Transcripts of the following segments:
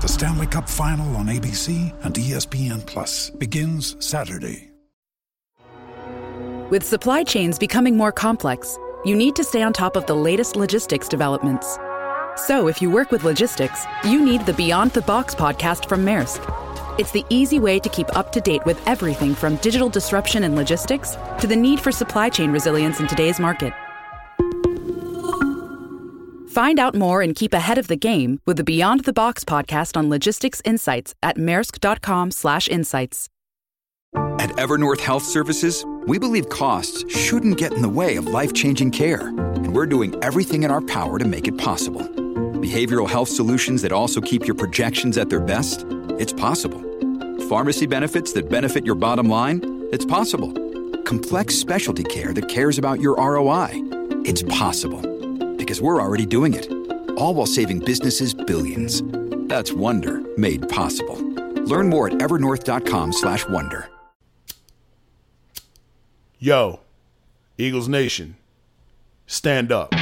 The Stanley Cup Final on ABC and ESPN Plus begins Saturday. With supply chains becoming more complex, you need to stay on top of the latest logistics developments. So, if you work with logistics, you need the Beyond the Box podcast from Maersk. It's the easy way to keep up to date with everything from digital disruption in logistics to the need for supply chain resilience in today's market. Find out more and keep ahead of the game with the Beyond the Box podcast on logistics insights at maersk.com/insights. At Evernorth Health Services, we believe costs shouldn't get in the way of life-changing care, and we're doing everything in our power to make it possible. Behavioral health solutions that also keep your projections at their best? It's possible. Pharmacy benefits that benefit your bottom line? It's possible. Complex specialty care that cares about your ROI? It's possible. Because we're already doing it. All while saving businesses billions. That's Wonder made possible. Learn more at evernorth.com/wonder. Yo, Eagles Nation, stand up.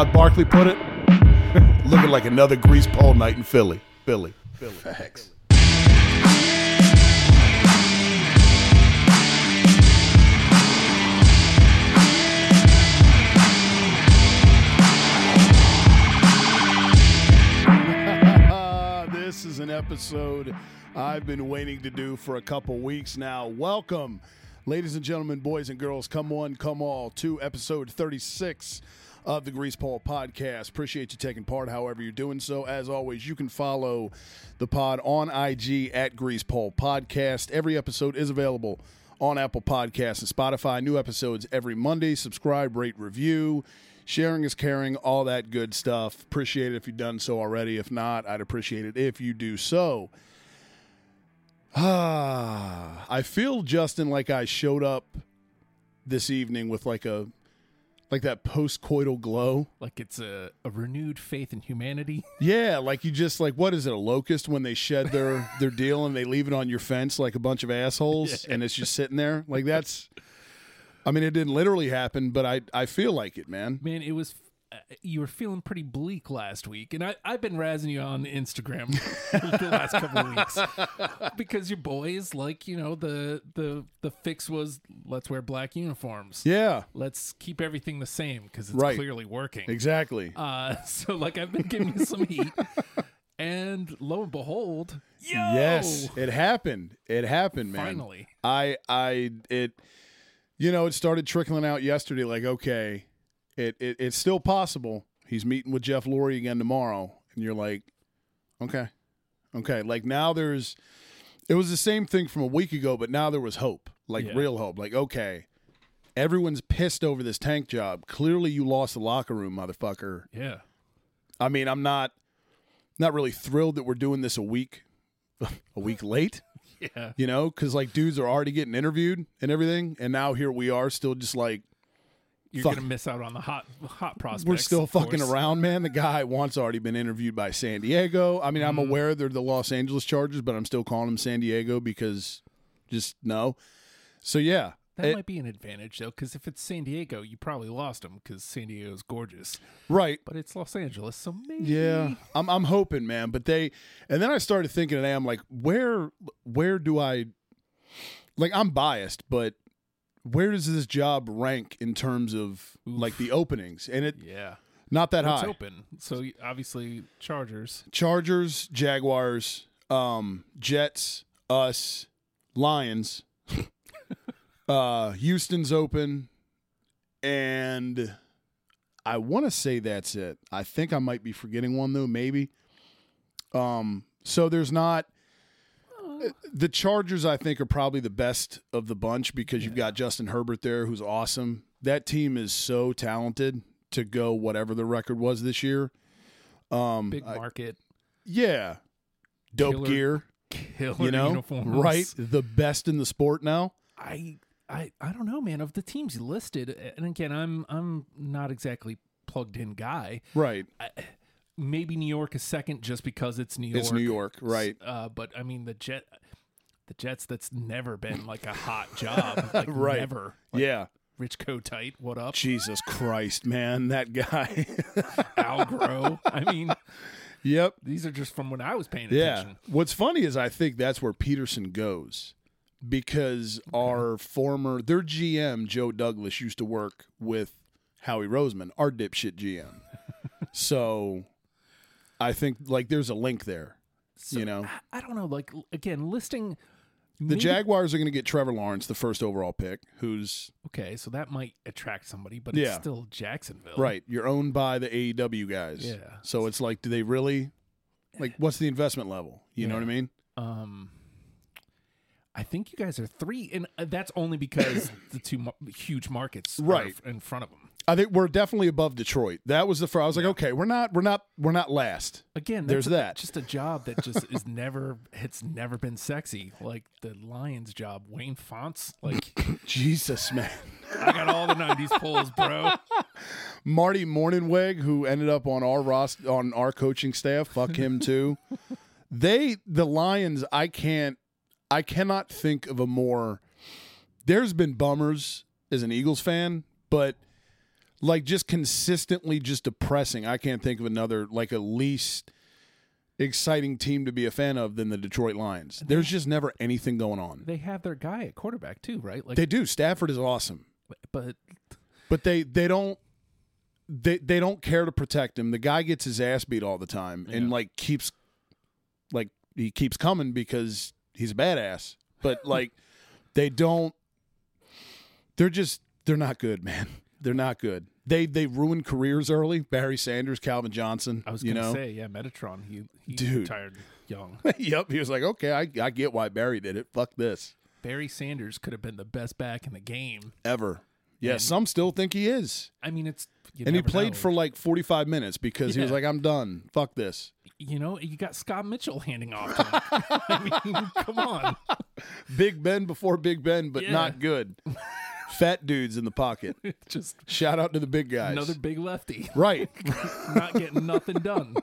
How'd Barkley put it? Looking like another grease pole night in Philly. Philly. Philly. Facts. this is an episode I've been waiting to do for a couple weeks now. Welcome, ladies and gentlemen, boys and girls, come one, come all, to episode 36 of the Grease Pole Podcast. Appreciate you taking part, however you're doing so. As always, you can follow the pod on IG at Grease Pole Podcast. Every episode is available on Apple Podcasts and Spotify. New episodes every Monday. Subscribe, rate, review. Sharing is caring, all that good stuff. Appreciate it if you've done so already. If not, I'd appreciate it if you do so. Ah, I feel Justin like I showed up this evening with like a like that post-coital glow. Like it's a, a renewed faith in humanity. Yeah, like you just like what is it a locust when they shed their their deal and they leave it on your fence like a bunch of assholes and it's just sitting there like that's. I mean, it didn't literally happen, but I I feel like it, man. Man, it was. Uh, you were feeling pretty bleak last week, and I, I've been razzing you on Instagram the last couple of weeks because your boys like you know the the the fix was let's wear black uniforms. Yeah, Let's keep everything the same because it's Right. clearly working. exactly. Uh, so like I've been giving you some heat, and lo and behold, yo, Yes, it happened. It happened, man. Finally. I I it you know, it started trickling out yesterday like okay, it, it it's still possible. He's meeting with Jeff Lurie again tomorrow and you're like okay. Okay, like now there's it was the same thing from a week ago, but now there was hope. Like Yeah. real hope. Like okay, everyone's pissed over this tank job. Clearly you lost the locker room, motherfucker. yeah, I mean, I'm not not really thrilled that we're doing this a week a week late yeah. you know, because like dudes are already getting interviewed and everything, and now here we are, still just like You're Fuck. gonna miss out on the hot hot prospects. we're still fucking course. around, man. The guy once already been interviewed by San Diego. I mean, I'm Mm-hmm. aware they're the Los Angeles Chargers, but I'm still calling them San Diego because just no. So yeah, That It- might be an advantage though, because if it's San Diego, you probably lost them because San Diego's gorgeous. right. But it's Los Angeles, so maybe. Yeah, I'm I'm hoping, man. But they, and then I started thinking today. I'm like, where where do I, like, I'm biased, but where does this job rank in terms of like the openings? And it Yeah. not that It's high. open. So obviously Chargers. Chargers, Jaguars, um, Jets, us, Lions. uh, Houston's open, and I want to say that's it. I think I might be forgetting one though, maybe. Um, so there's not. The Chargers, I think, are probably the best of the bunch because you've got Justin Herbert there, who's awesome. That team is so talented to go whatever the record was this year. Um, Big I- market. yeah. Dope Killer gear, Killer you know? uniforms. Right? The best in the sport now. I I I don't know, man. Of the teams listed, and again, I'm I'm not exactly plugged in guy. Right. Maybe New York is second just because it's New York. It's New York, right. Uh, but I mean the Jet, the Jets. That's never been like a hot job. Like Right. Never. Like, yeah. Rich Kotite, what up? Jesus Christ, man. That guy. Al Algro. I mean, yep. these are just from when I was paying attention. Yeah. attention. What's funny is I think that's where Pederson goes because our former, their GM, Joe Douglas, used to work with Howie Roseman, our dipshit GM. so I think like there's a link there. you know, I- I don't know. Like again, listing the maybe- Jaguars are going to get Trevor Lawrence, the first overall pick, who's Okay, so that might attract somebody, but Yeah. it's still Jacksonville. right. You're owned by the AEW guys. Yeah. So it's like, do they really, like, what's the investment level? You know what I mean? Um, I think you guys are three, and uh, that's only because the two huge markets Right. in front of them. I think we're definitely above Detroit. That was the first. I was like, okay, we're not, we're not, we're not last. Again, There's a- that. Just a job that just is never. It's never been sexy like the Lions job. Wayne Fontes, like Jesus, man. I got all the '90s pulls, bro. Marty Mornhinweg, who ended up on our rost on our coaching staff, fuck him too. they, the Lions, I can't, I cannot think of a more. There's been bummers as an Eagles fan, but like just consistently just depressing. I can't think of another like a least exciting team to be a fan of than the Detroit Lions. There's just never anything going on. They have their guy at quarterback too, right? Like, They do. Stafford is awesome. but but they they don't they they don't care to protect him. The guy gets his ass beat all the time and Yeah. like keeps like he keeps coming because he's a badass. But like they don't they're just they're not good, man. They're not good. They they ruined careers early. Barry Sanders, Calvin Johnson. I was you gonna know. say, yeah, Megatron. He, he Dude. retired young. yep. He was like, okay, I I get why Barry did it. Fuck this. Barry Sanders could have been the best back in the game. Ever. Yeah, And- some still think he is. I mean, it's you and he played know. for like 45 minutes because he was like, I'm done. Fuck this. you know you got Scott Mitchell handing off. To him. I mean, come on. Big Ben before Big Ben, but Yeah. not good. Fat dudes in the pocket. Just Shout out to the big guys. another big lefty, right. not getting nothing done.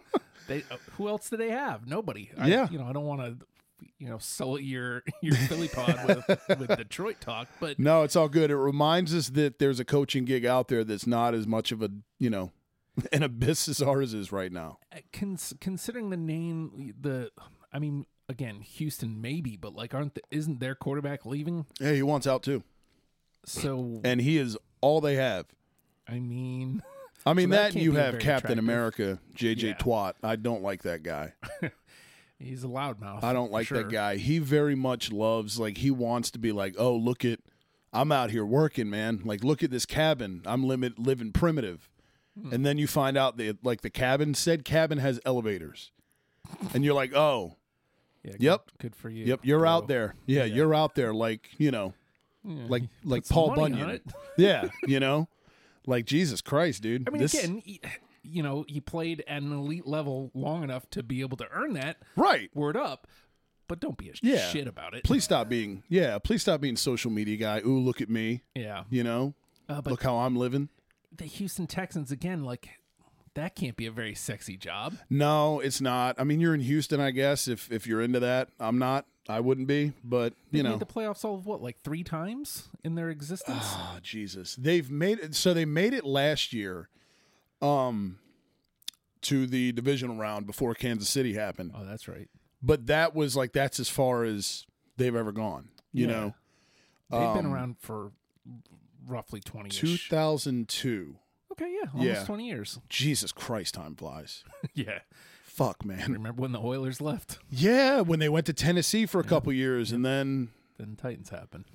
They uh, who else do they have? Nobody. I, Yeah. you know I don't want to. You know, sell your your Philly pod with with Detroit talk, but No, it's all good. It reminds us that there's a coaching gig out there that's not as much of a, you know, an abyss as ours is right now. uh, cons- considering the name, the I mean, again, Houston maybe, but like, aren't the, isn't their quarterback leaving? Yeah, he wants out too. So And he is all they have. I mean, I mean, So that that, you have Captain attractive. America, JJ Yeah. Twat. I don't like that guy. he's a loudmouth. I don't like sure. that guy. He very much loves like he wants to be like, "Oh, look at I'm out here working, man. Like look at this cabin. I'm limit living primitive." Hmm. And then you find out that like the cabin said cabin has elevators. And you're like, "Oh, Yeah, Yep. good for you. yep, you're bro. out there. Yeah, you're out there like, you know, Yeah, like like Paul Bunyan. Yeah, you know? Like Jesus Christ, dude. I mean, This- again, he, you know, he played at an elite level long enough to be able to earn that. right. Word up, but don't be a Yeah. shit about it. Please stop being Yeah, please stop being social media guy. Ooh, look at me, Yeah, you know? uh, but Look how I'm living. the Houston Texans again, like that can't be a very sexy job. No, it's not. I mean, you're in Houston, I guess. If if you're into that, I'm not. I wouldn't be, but you know, made the playoffs all of what, like three times in their existence? Ah, Jesus. They've made it so they made it last year um to the divisional round before Kansas City happened. oh, that's right. But that was like that's as far as they've ever gone. You Yeah. know. They've been Um, around for roughly 20 years. 2002. Okay, yeah, almost Yeah. 20 years. Jesus Christ, time flies. yeah. Fuck, man. Remember when the Oilers left? Yeah, when they went to Tennessee for a couple years and then Then Titans happened.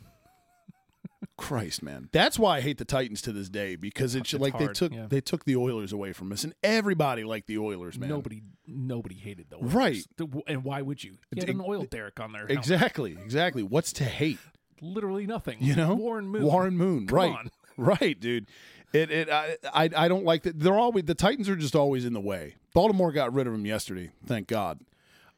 Christ, man. That's why I hate the Titans to this day because it's, It's like they took yeah. they took the Oilers away from us and everybody liked the Oilers, man. Nobody, nobody hated the Oilers. Right. And why would you? Had an oil derrick on there. Exactly, exactly. What's to hate? Literally nothing. You know, Warren Moon. Warren Moon, Come right? on. Right, dude. It, it, I, I, I don't like that. They're always the Titans are just always in the way. Baltimore got rid of them yesterday, thank God.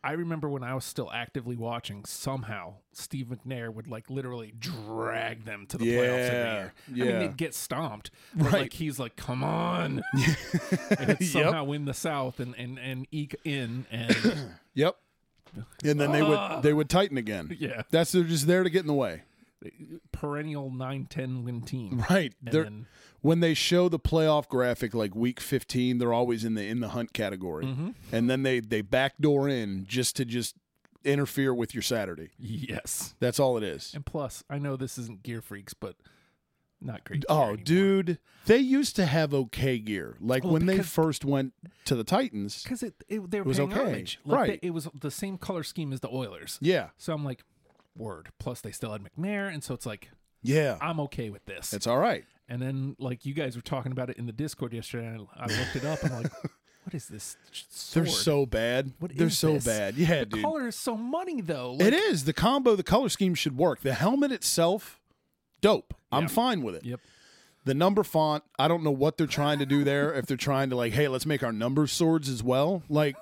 I remember when I was still actively watching, somehow Steve McNair would like literally drag them to the playoffs every Yeah. I mean, they'd get stomped. But Right. like he's like, come on. and somehow win the South and, and, and eke in. And Yep. And then they would ah. they would tighten again. yeah, That's they're just there to get in the way. perennial 9 10 win team. Right. And They're then, when they show the playoff graphic like week 15 they're always in the in the hunt category Mm-hmm. and then they they backdoor in just to just interfere with your saturday yes. that's all it is And plus, I know this isn't Gear Freaks, but not great. oh dude they used to have okay gear like Well, when they first went to the titans Because it, it, they were was okay. homage. Like, Right. they- it was the same color scheme as the Oilers. yeah So I'm like, word. Plus, they still had McNair, and so it's like, yeah I'm okay with this. it's all right and then, like, you guys were talking about it in the Discord yesterday, and I, looked it up, and I'm like, what is this? they're so bad What they're so this? bad yeah dude. the dude color is so money, though. it Like, is the combo the color scheme should work the helmet itself dope i'm fine with it Yep. The number font, I don't know what they're trying to do there. if they're trying to like, hey, let's make our number swords as well. Like,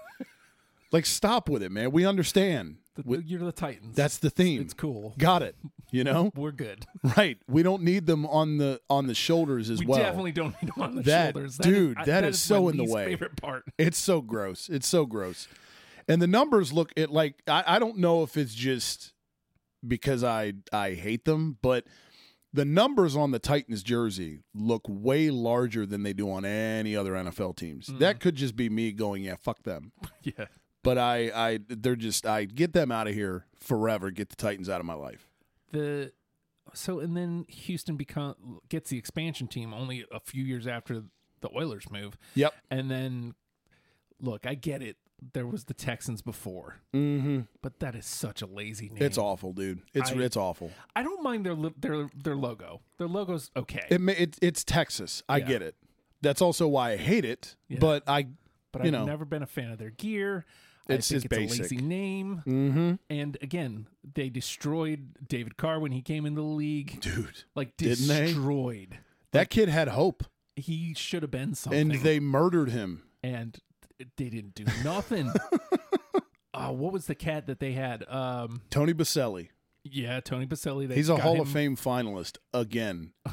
like stop with it, man. We understand. The, you're the Titans. That's the theme. it's cool. Got it. You know, We're good. right? We don't need them on the on the shoulders as We well. definitely don't need them on the That- shoulders. dude, I- that is so my in the way. Favorite part. It's so gross. It's so gross. And the numbers look it like I, I don't know if it's just because I I hate them, but the numbers on the Titans jersey look way larger than they do on any other NFL teams. Mm. That could just be me going, yeah, fuck them. Yeah. But I I they're just I get them out of here forever. Get the Titans out of my life. the so and then Houston become gets the expansion team only a few years after the Oilers move, Yep. and then look, I get it. There was the Texans before, Mm-hmm. but that is such a lazy name. It's awful, dude. It's I- it's awful. I don't mind their their their logo. Their logo's okay, It, it it's Texas. I Yeah. get it. That's also why I hate it. Yeah. But I but I've know. never been a fan of their gear. It's I think it's a lazy name. mm-hmm. And again, they destroyed David Carr when he came into the league. dude. Like Didn't they? destroyed. That kid had hope, He should have been something. and they murdered him. and they didn't do nothing. uh, what was the cat that they had? Um, Tony Boselli. yeah, Tony Boselli. They He's a got Hall him- of Fame finalist again.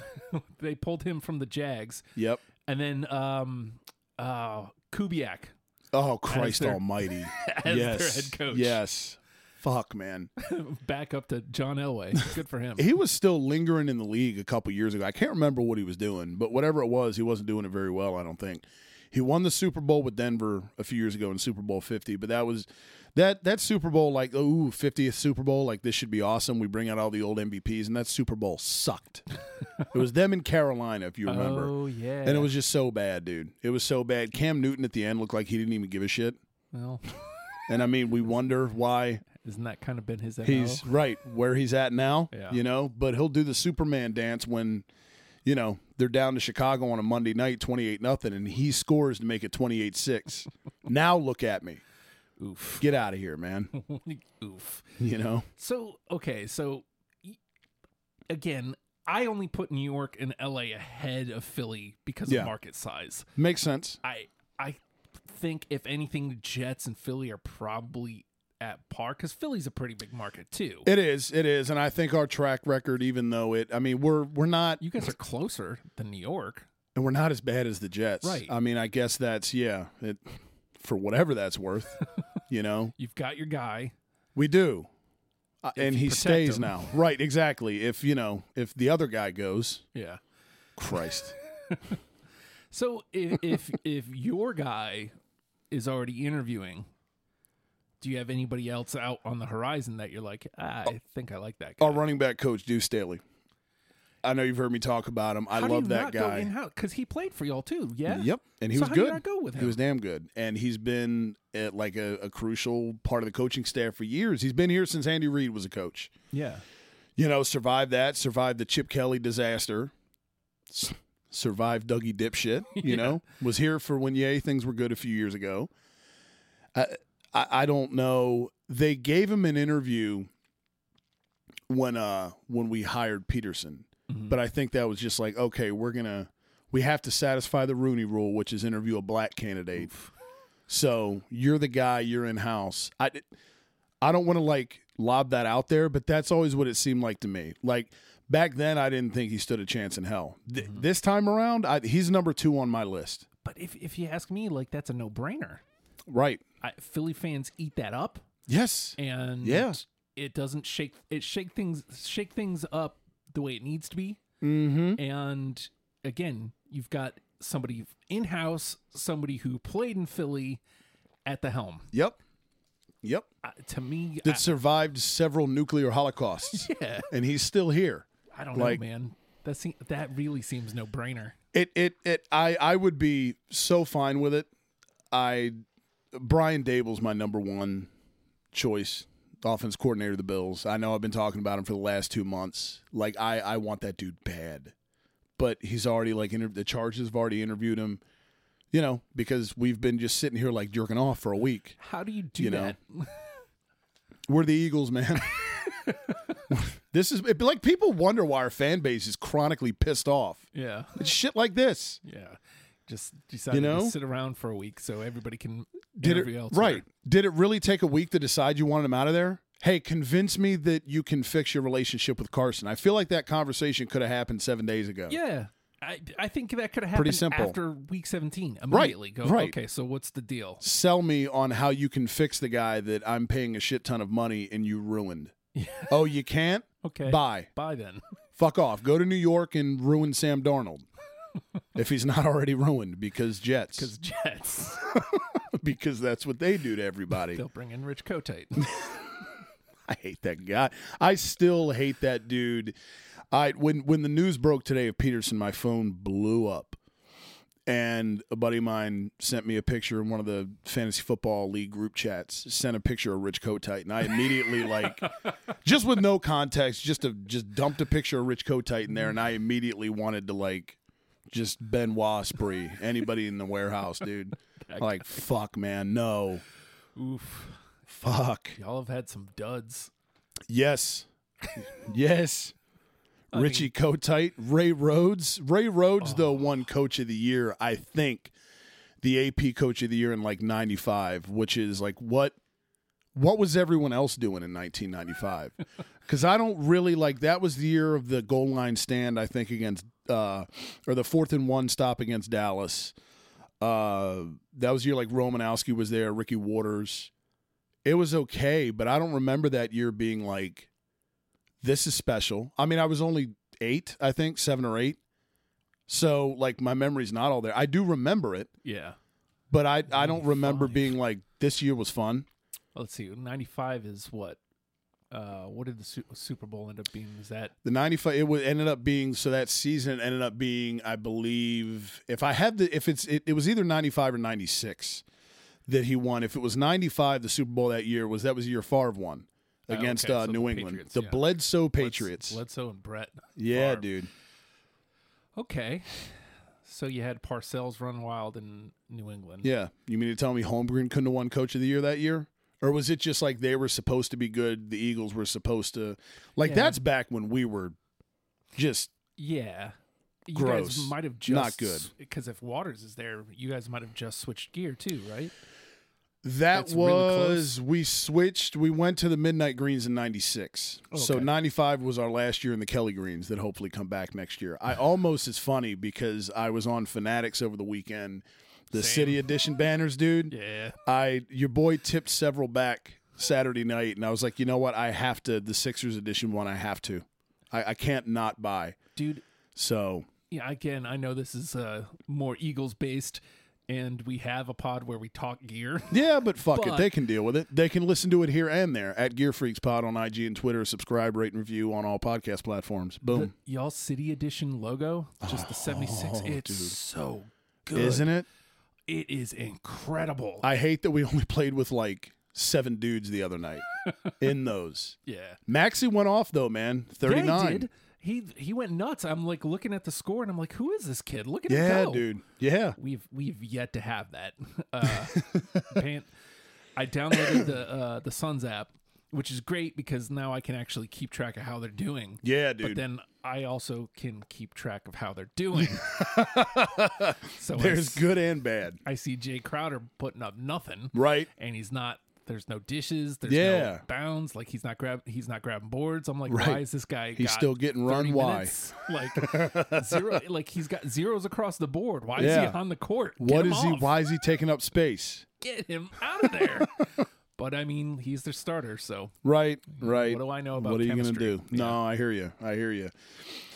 They pulled him from the Jags, Yep. and then um, uh, Kubiak Oh Christ their- Almighty! yes. their head coach. Yes. Fuck man. back up to John Elway. Good for him. He was still lingering in the league a couple years ago. I can't remember what he was doing, but whatever it was, he wasn't doing it very well. I don't think. He won the Super Bowl with Denver a few years ago in Super Bowl Fifty, but that was that that Super Bowl like ooh 50th Super Bowl like this should be awesome. We bring out all the old MVPs, and that Super Bowl sucked. it was them in Carolina, if you remember. Oh yeah, And it was just so bad, dude. It was so bad. Cam Newton at the end looked like he didn't even give a shit. well. And I mean, we wonder why Isn't that kind of been his? MO? he's right where he's at now. Yeah. You know, but he'll do the Superman dance when, you know, they're down to Chicago on a Monday night, twenty eight nothing, and he scores to make it twenty eight six. Now look at me. Oof, Get out of here, man. oof. You know? So okay, so again, I only put New York and LA ahead of Philly because Yeah. of market size. Makes sense. I I think if anything, the Jets and Philly are probably at par because Philly's a pretty big market too. It is, it is. And I think our track record, even though it I mean, we're we're not you guys are closer than New York. and we're not as bad as the Jets. Right. I mean, I guess that's yeah, it for whatever that's worth. you know? You've got your guy. We do. Uh, and he stays him. now. Right, exactly. If you know, if the other guy goes, Yeah. Christ. So if if if your guy is already interviewing, do you have anybody else out on the horizon that you're like, ah, I think I like that guy? Our running back coach, Deuce Staley. I know you've heard me talk about him. I How love you that guy. because he played for y'all too. Yeah. Yep, and he So was how do you good. not go with He was damn good, and he's been at like a, a crucial part of the coaching staff for years. He's been here since Andy Reid was a coach. Yeah. You know, survived that, survived the Chip Kelly disaster, s- survived Dougie dipshit. You know, was here for when yay things were good a few years ago. I, I I don't know. They gave him an interview when uh when we hired Pederson, but I think that was just like okay, we're gonna we have to satisfy the Rooney Rule, which is interview a black candidate. So you're the guy, you're in house. I I don't want to like lob that out there, but that's always what it seemed like to me. Like back then, I didn't think he stood a chance in hell. Th- mm-hmm. This time around, I, he's number two on my list. But if if you ask me, like that's a no brainer. Right? I, Philly fans eat that up, Yes. and Yeah. it doesn't shake it shake things shake things up the way it needs to be. Mm-hmm. And again, you've got somebody in house, somebody who played in Philly at the helm. Yep. Yep. Uh, to me, That survived several nuclear holocausts, yeah, and he's still here. I don't like- know, man. That se- that really seems no brainer. It it it I I would be so fine with it. I Brian Daboll's my number one choice, offense coordinator of the Bills. I know I've been talking about him for the last two months. Like I I want that dude bad, but he's already like inter- the Chargers have already interviewed him. You know because we've been just sitting here like jerking off for a week. How do you do You know. that? We're the Eagles, man. this is it, like people wonder why our fan base is chronically pissed off. Yeah, It's shit like this. yeah. Just decided know? to sit around for a week so everybody can Did it elsewhere. right? Did it really take a week to decide you wanted him out of there? Hey, convince me that you can fix your relationship with Carson. I feel like that conversation could have happened seven days ago. Yeah. I, I think that could have happened Pretty simple. after week 17. Immediately go, right. okay, so what's the deal? Sell me on how you can fix the guy that I'm paying a shit ton of money and you ruined. Oh, you can't? Okay. Bye. Bye then. Fuck off. Go to New York and ruin Sam Darnold. If he's not already ruined because Jets. Because Jets, because that's what they do to everybody. they'll bring in Rich Kotite. I hate that guy. I still hate that dude. I when when the news broke today of Pederson, my phone blew up. And a buddy of mine sent me a picture in one of the fantasy football league group chats. Sent a picture of Rich Kotite, and I immediately like, just with no context, just to just dumped a picture of Rich Kotite in there, and I immediately wanted to like, just Benoit spree anybody in the warehouse, dude. Like, fuck, man, no, Oof. fuck. Y'all have had some duds. Yes. yes. I Richie Kotite, Ray Rhodes. Ray Rhodes, though, won Coach of the Year, I think, the AP Coach of the Year in like '95, which is like what what was everyone else doing in 1995? Because I don't really like that was the year of the goal line stand, I think, against uh, or the fourth and one stop against Dallas. Uh, that was the year like Romanowski was there, Ricky Watters. It was okay, but I don't remember that year being like, this is special. I mean, I was only eight, I think, seven or eight. So, like, my memory's not all there. I do remember it, Yeah. but I, I don't remember being like, this year was fun. Let's see. 95 is what? Uh, what did the Su- Super Bowl end up being? Is that The 95, it was, ended up being, so that season ended up being, I believe, if I had the, if it's, it, it was either 95 or 96 that he won. If it was 95, the Super Bowl that year was, that was the year Favre won Oh, against okay, uh, so New the England. Patriots, the yeah. Bledsoe Patriots. Bledsoe and Brett? yeah, Favre. dude. Okay. So you had Parcells run wild in New England. Yeah. You mean to tell me Holmgren couldn't have won Coach of the Year that year? Or was it just like they were supposed to be good? The Eagles were supposed to. Like, Yeah. that's back when we were just. Yeah. You Gross. guys might have just Not good. because if Watters is there, you guys might have just switched gear too, right? That That's really was. we switched. We went to the Midnight Greens in 96. So 95 was our last year in the Kelly Greens that hopefully come back next year. I almost, it's funny because I was on Fanatics over the weekend. The Same. City Edition banners, dude. Yeah. I your boy tipped several back Saturday night, and I was like, you know what? I have to the Sixers edition one. I have to. I, I can't not buy. dude. So Yeah, again, I know this is uh, more Eagles based, and we have a pod where we talk gear. yeah, but fuck it, they can deal with it. They can listen to it here and there at Gear Freaks Pod on IG and Twitter. Subscribe, rate, and review on all podcast platforms. Boom, The, y'all City Edition logo, just the 76. it's so good. isn't it? It is incredible. I hate that we only played with like seven dudes the other night in those. yeah. Maxey went off though, man. Thirty Yeah, he. He he went nuts. I'm like looking at the score and I'm like, who is this kid? Look at Yeah, him go. dude. Yeah. We've we've yet to have that. Uh, I downloaded the uh, the Suns app, which is great because now I can actually keep track of how they're doing. Yeah, dude. But then I also can keep track of how they're doing. so There's s- good and bad. I see Jae Crowder putting up nothing, Right. and he's not. There's no dishes. There's Yeah. no bounds. Like he's not grab. He's not grabbing boards. I'm like, Right. why is this guy? He's still getting run 30 why? Like zero. Like he's got zeros across the board. Why is he on the court? Get What is he? Why is he taking up space? Get him out of there. but I mean, he's their starter, so Right, right. What do I know about What are you gonna do? No, I hear you. I hear you.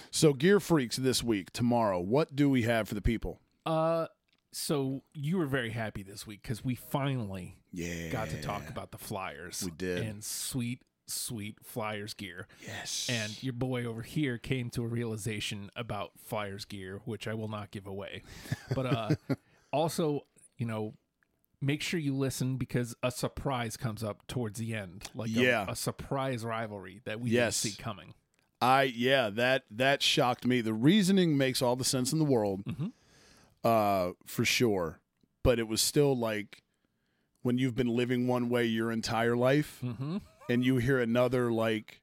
So, Gear Freaks this week, tomorrow. What do we have for the people? uh, so you were very happy this week because we finally Yeah, got to talk about the Flyers. We did. and sweet, sweet Flyers gear. Yes, And your boy over here came to a realization about Flyers gear, which I will not give away. But uh, also, you know, make sure you listen because a surprise comes up towards the end, like a- a, surprise rivalry that we Yes. didn't see coming. I yeah that that shocked me. The reasoning makes all the sense in the world, Mm-hmm. uh, for sure. But it was still like when you've been living one way your entire life, Mm-hmm. and you hear another like.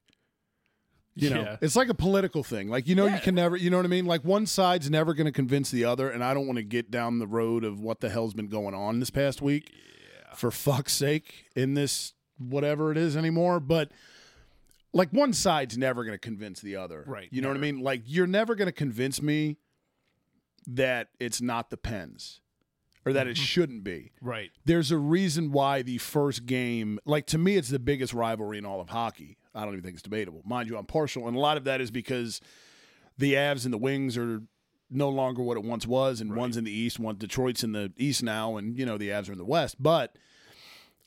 You know, Yeah. it's like a political thing. Like, you know, you can never, you know what I mean? Like, one side's never going to convince the other. And I don't want to get down the road of what the hell's been going on this past week, for fuck's sake, in this whatever it is anymore. But like, one side's never going to convince the other. Right, You know what I mean? Like, you're never going to convince me that it's not the Pens or that it Mm-hmm. shouldn't be Right. there's a reason why the first game, like to me, it's the biggest rivalry in all of hockey. I don't even think it's debatable. Mind you, I'm partial, and a lot of that is because the Avs and the Wings are no longer what it once was, and one's in the East, one Detroit's in the East now, and you know the Avs are in the West. But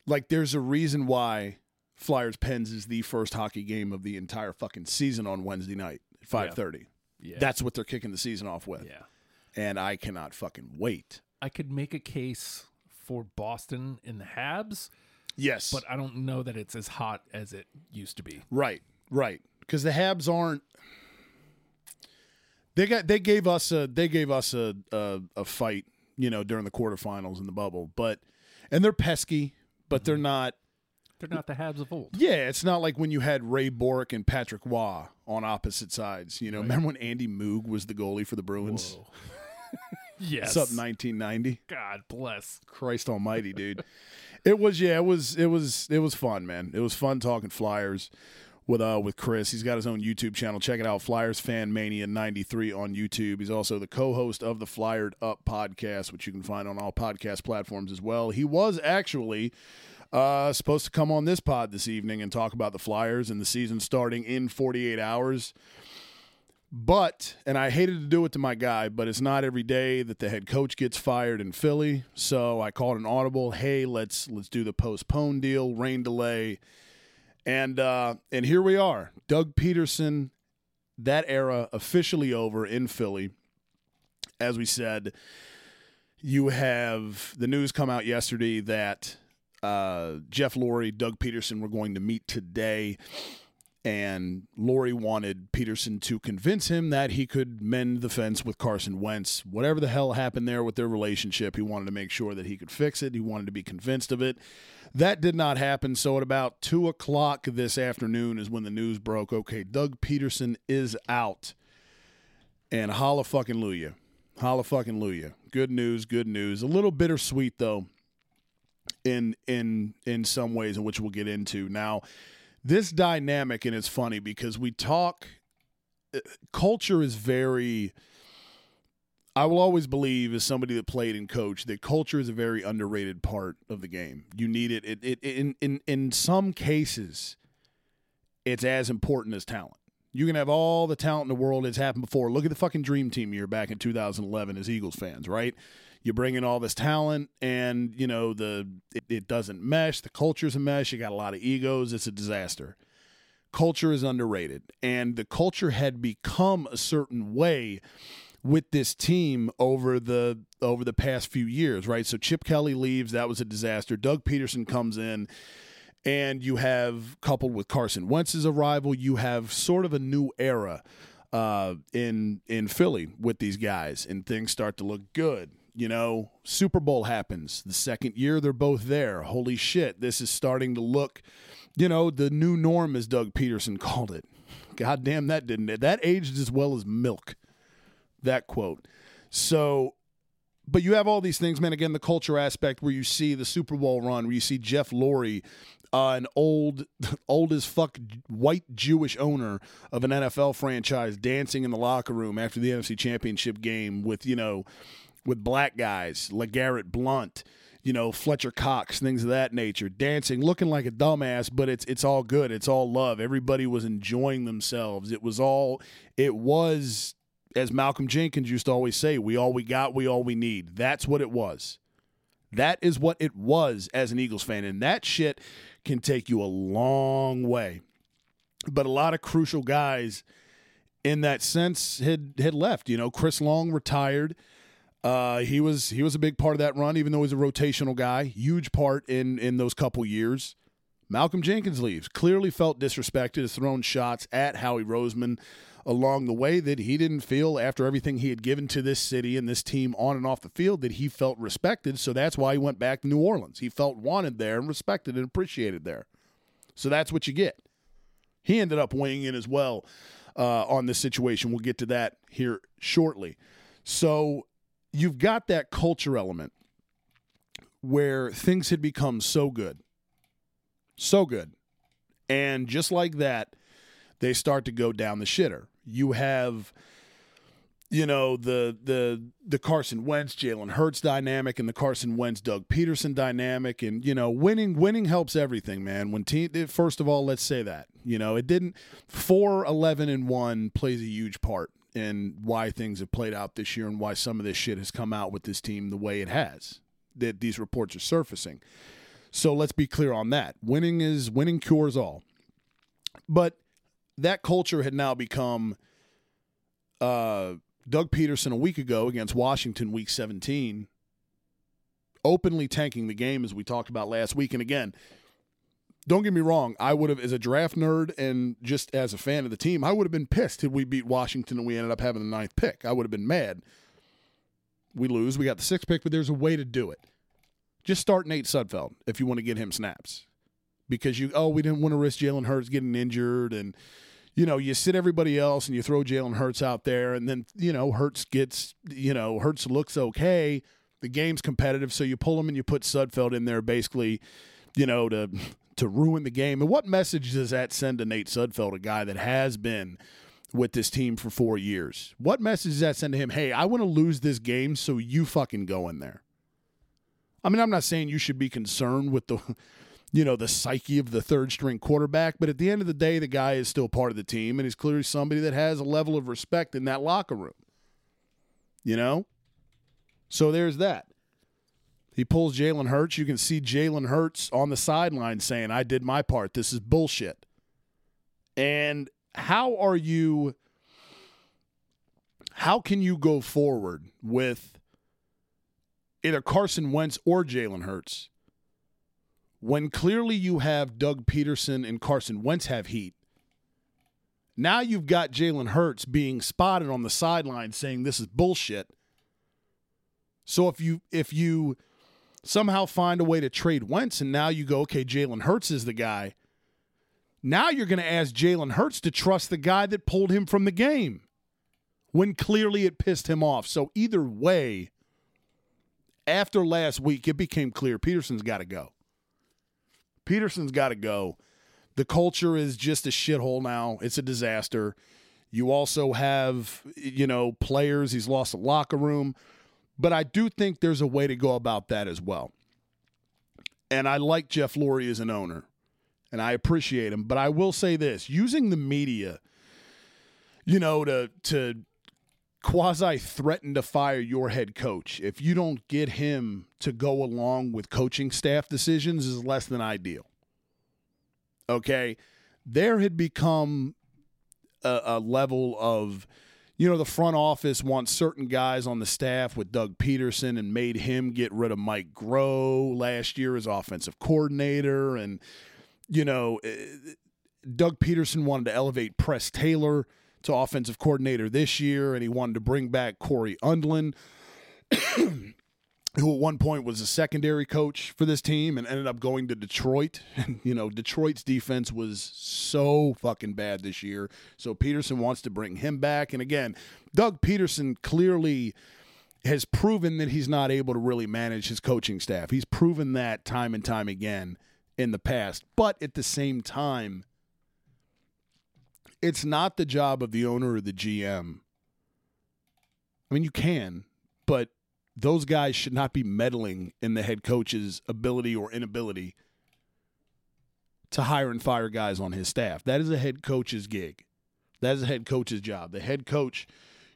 like, there's a reason why Flyers Pens is the first hockey game of the entire fucking season on Wednesday night at 5:30. Yeah. That's what they're kicking the season off with, yeah. and I cannot fucking wait. I could make a case for Boston in the Habs, Yes, but I don't know that it's as hot as it used to be. Right, right. Because the Habs aren't. They got. They gave us a. They gave us a, a a fight. You know, during the quarterfinals in the bubble, but and they're pesky, but they're mm-hmm. not. They're not the Habs of old. Yeah, it's not like when you had Ray Bourque and Patrick Roy on opposite sides. You know, remember when Andy Moog was the goalie for the Bruins? Yes. What's up, 1990? God bless. Christ Almighty, dude. It was yeah, it was it was it was fun, man. It was fun talking Flyers with uh with Chris. He's got his own YouTube channel. Check it out, Flyers Fan Mania 93 on YouTube. He's also the co-host of the Flyered Up podcast, which you can find on all podcast platforms as well. He was actually uh, supposed to come on this pod this evening and talk about the Flyers and the season starting in 48 hours. But, and I hated to do it to my guy, but it's not every day that the head coach gets fired in Philly. So I called an audible. Hey, let's let's do the postpone deal, rain delay, and uh, and here we are. Doug Pederson, that era officially over in Philly. As we said, you have the news come out yesterday that uh, Jeff Lurie, Doug Pederson were going to meet today and Lurie wanted Pederson to convince him that he could mend the fence with Carson Wentz. Whatever the hell happened there with their relationship, he wanted to make sure that he could fix it. He wanted to be convinced of it. That did not happen. So at about two o'clock this afternoon is when the news broke. Okay, Doug Pederson is out, and holla fucking luya, holla fucking luya. Good news, good news. A little bittersweet though. In in in some ways, in which we'll get into now this dynamic and it's funny because we talk uh, culture is very I will always believe, as somebody that played and coached, that culture is a very underrated part of the game. You need it. It, it, in in in some cases, it's as important as talent. You can have all the talent in the world. It's happened before. Look at the fucking dream team year back in 2011 as Eagles fans, right? You bring in all this talent, and you know the it, it doesn't mesh. The culture's a mess. You got a lot of egos. It's a disaster. Culture is underrated, and the culture had become a certain way with this team over the over the past few years, right? So Chip Kelly leaves, that was a disaster. Doug Pederson comes in, and you have coupled with Carson Wentz's arrival, you have sort of a new era uh, in in Philly with these guys, and things start to look good. You know, Super Bowl happens the second year; they're both there. Holy shit, this is starting to look, you know, the new norm, as Doug Pederson called it. God damn, that didn't it? That aged as well as milk that quote. So, but you have all these things, man. Again, the culture aspect where you see the Super Bowl run, where you see Jeff Lurie, uh, an old, old as fuck white Jewish owner of an NFL franchise, dancing in the locker room after the NFC Championship game with you know, with black guys, LeGarrette Blunt you know, Fletcher Cox, things of that nature, dancing, looking like a dumbass, but it's it's all good. It's all love. Everybody was enjoying themselves. It was all it was as Malcolm Jenkins used to always say, we all we got, we all we need. That's what it was. That is what it was as an Eagles fan. And that shit can take you a long way. But a lot of crucial guys in that sense had had left. You know, Chris Long retired. Uh, he was he was a big part of that run, even though he's a rotational guy. Huge part in in those couple years. Malcolm Jenkins leaves. Clearly felt disrespected, has thrown shots at Howie Roseman along the way that he didn't feel after everything he had given to this city and this team on and off the field that he felt respected. So that's why he went back to New Orleans. He felt wanted there and respected and appreciated there. So that's what you get. He ended up weighing in as well uh, on this situation. We'll get to that here shortly. So you've got that culture element where things had become so good, so good. And just like that, they start to go down the shitter. You have you know the the the Carson Wentz Jalen Hurts dynamic and the Carson Wentz Doug Pederson dynamic and you know winning winning helps everything man when team first of all let's say that you know it didn't 4 11 and 1 plays a huge part in why things have played out this year and why some of this shit has come out with this team the way it has that these reports are surfacing. So let's be clear on that. Winning is winning cures all. But that culture had now become uh, Doug Pederson a week ago against Washington, week 17, openly tanking the game as we talked about last week. And again, don't get me wrong, I would have, as a draft nerd and just as a fan of the team, I would have been pissed if we beat Washington and we ended up having the ninth pick. I would have been mad. We lose, we got the sixth pick, but there's a way to do it. Just start Nate Sudfeld if you want to get him snaps. Because you, oh, we didn't want to risk Jalen Hurts getting injured and you know, you sit everybody else and you throw Jalen Hurts out there, and then you know Hurts gets, you know, Hurts looks okay. The game's competitive, so you pull him and you put Sudfeld in there, basically, you know, to to ruin the game. And what message does that send to Nate Sudfeld, a guy that has been with this team for four years? What message does that send to him? Hey, I want to lose this game, so you fucking go in there. I mean, I'm not saying you should be concerned with the you know, the psyche of the third string quarterback. But at the end of the day, the guy is still part of the team, and he's clearly somebody that has a level of respect in that locker room. You know? So there's that. He pulls Jalen Hurts. You can see Jalen Hurts on the sideline saying, I did my part. This is bullshit. And how are you how can you go forward with either Carson Wentz or Jalen Hurts when clearly you have Doug Pederson and Carson Wentz have heat. Now you've got Jalen Hurts being spotted on the sideline saying this is bullshit. So if you if you somehow find a way to trade Wentz and now you go, okay, Jalen Hurts is the guy. Now you're going to ask Jalen Hurts to trust the guy that pulled him from the game when clearly it pissed him off. So either way, after last week, it became clear Pederson's got to go. Pederson's got to go. The culture is just a shithole now. It's a disaster. You also have, you know, players. He's lost a locker room. But I do think there's a way to go about that as well. And I like Jeff Lurie as an owner, and I appreciate him. But I will say this using the media, you know, to, to, quasi threaten to fire your head coach if you don't get him to go along with coaching staff decisions is less than ideal. Okay. There had become a, a, level of, you know, the front office wants certain guys on the staff with Doug Pederson and made him get rid of Mike Groh last year as offensive coordinator. And, you know, eh, Doug Pederson wanted to elevate Press Taylor to offensive coordinator this year, and he wanted to bring back Cory Undlin, who at one point was a secondary coach for this team and ended up going to Detroit. And, you know, Detroit's defense was so fucking bad this year. So Pederson wants to bring him back. And again, Doug Pederson clearly has proven that he's not able to really manage his coaching staff. He's proven that time and time again in the past. But at the same time, it's not the job of the owner or the GM. I mean, you can, but those guys should not be meddling in the head coach's ability or inability to hire and fire guys on his staff. That is a head coach's gig. That is a head coach's job. The head coach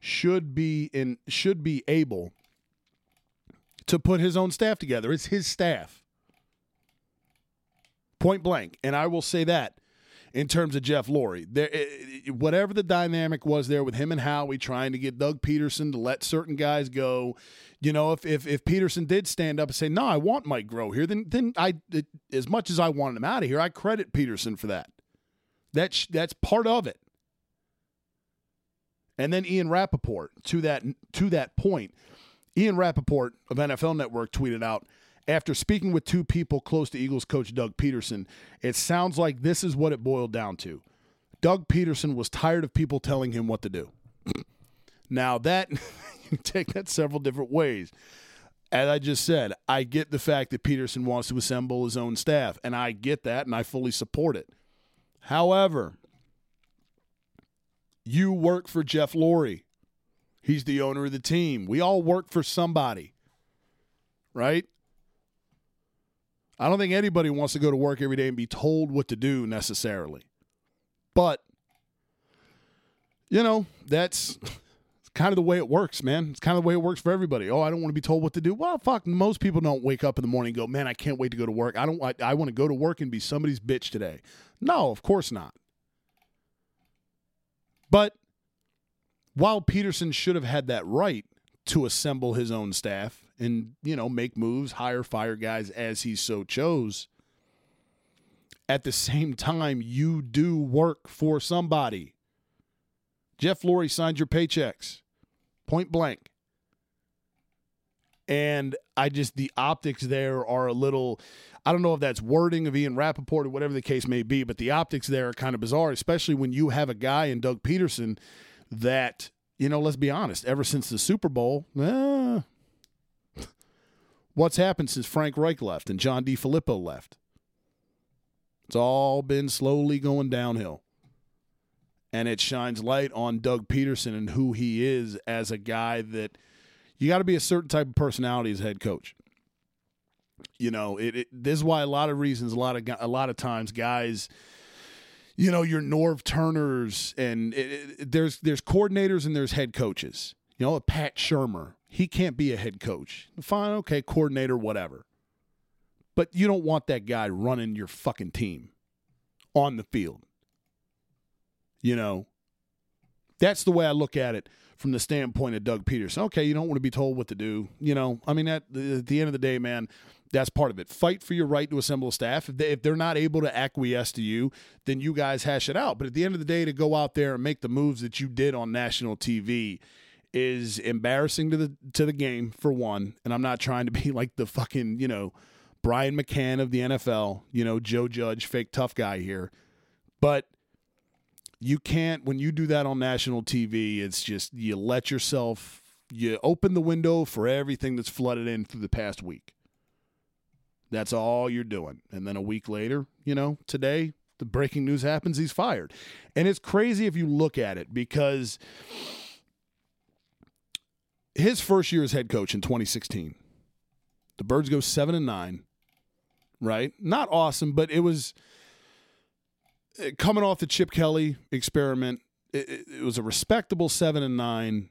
should be in should be able to put his own staff together. It's his staff. Point blank. And I will say that in terms of Jeff Lurie. There, whatever the dynamic was there with him and Howie trying to get Doug Pederson to let certain guys go. You know, if if, if Pederson did stand up and say, "No, I want Mike Groh here," then then I, it, as much as I wanted him out of here, I credit Pederson for that. That's that's part of it. And then Ian Rapoport to that to that point. Ian Rapoport of NFL Network tweeted out after speaking with two people close to Eagles coach Doug Pederson, it sounds like this is what it boiled down to. Doug Pederson was tired of people telling him what to do. now, that you take that several different ways. As I just said, I get the fact that Pederson wants to assemble his own staff, and I get that, and I fully support it. However, you work for Jeff Lurie. He's the owner of the team. We all work for somebody, right? I don't think anybody wants to go to work every day and be told what to do necessarily. But, you know, that's kind of the way it works, man. It's kind of the way it works for everybody. Oh, I don't want to be told what to do. Well, fuck, most people don't wake up in the morning and go, man, I can't wait to go to work. I don't. I, I want to go to work and be somebody's bitch today. No, of course not. But while Pederson should have had that right to assemble his own staff and, you know, make moves, hire, fire guys as he so chose. At the same time, you do work for somebody. Jeff Lurie signed your paychecks, point blank. And I just, the optics there are a little, I don't know if that's wording of Ian Rapoport or whatever the case may be, but the optics there are kind of bizarre, especially when you have a guy in Doug Pederson that, you know, let's be honest, ever since the Super Bowl, eh, What's happened since Frank Reich left and John DeFilippo left? It's all been slowly going downhill. And it shines light on Doug Pederson and who he is as a guy that you got to be a certain type of personality as head coach. You know, it, it, this is why a lot of reasons, a lot of a lot of times, guys, you know, your Norv Turners and it, there's there's coordinators and there's head coaches. You know, a Pat Shurmur, he can't be a head coach. Fine, okay, coordinator, whatever. But you don't want that guy running your fucking team on the field. You know, that's the way I look at it from the standpoint of Doug Pederson. Okay, you don't want to be told what to do. You know, I mean, at the, end of the day, man, that's part of it. Fight for your right to assemble a staff. If they're not able to acquiesce to you, then you guys hash it out. But at the end of the day, to go out there and make the moves that you did on national TV is embarrassing to the to the game for one, and I'm not trying to be like the fucking you know Brian McCann of the NFL, you know Joe Judge, fake tough guy here, but you can't when you do that on national TV. It's just you let yourself you open the window for everything that's flooded in through the past week. That's all you're doing, and then a week later, you know, today The breaking news happens, he's fired. And it's crazy if you look at it because his first year as head coach in 2016, the Birds go 7 and 9, right? Not awesome, but it was uh, coming off the Chip Kelly experiment. It, it, was a respectable 7 and 9.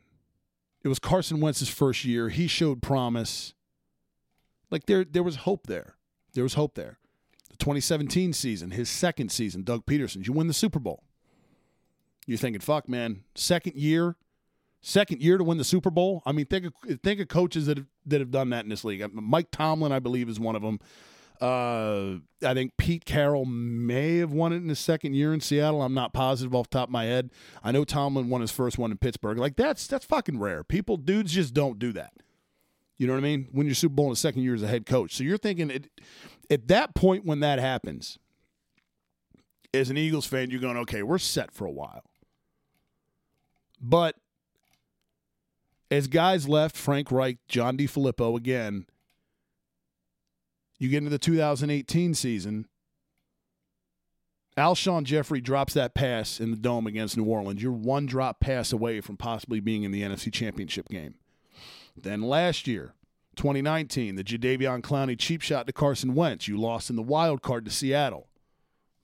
It was Carson Wentz's first year. He showed promise. Like there there was hope there. There was hope there. The 2017 season, his second season, Doug Pederson, you win the Super Bowl. You're thinking, fuck, man, second year, second year to win the Super Bowl. I mean, think of think of coaches that have, that have done that in this league. Mike Tomlin, I believe, is one of them. Uh, I think Pete Carroll may have won it in his second year in Seattle. I'm not positive off top of my head. I know Tomlin won his first one in Pittsburgh. Like that's that's fucking rare. People, dudes, just don't do that. You know what I mean? Win your Super Bowl in the second year as a head coach. So you're thinking it, at that point when that happens, as an Eagles fan, you're going, okay, we're set for a while. But as guys left, Frank Reich, John DeFilippo again, you get into the 2018 season. Alshon Jeffery drops that pass in the dome against New Orleans. You're one drop pass away from possibly being in the NFC Championship game. Then last year, 2019, the Jadeveon Clowney cheap shot to Carson Wentz. You lost in the wild card to Seattle.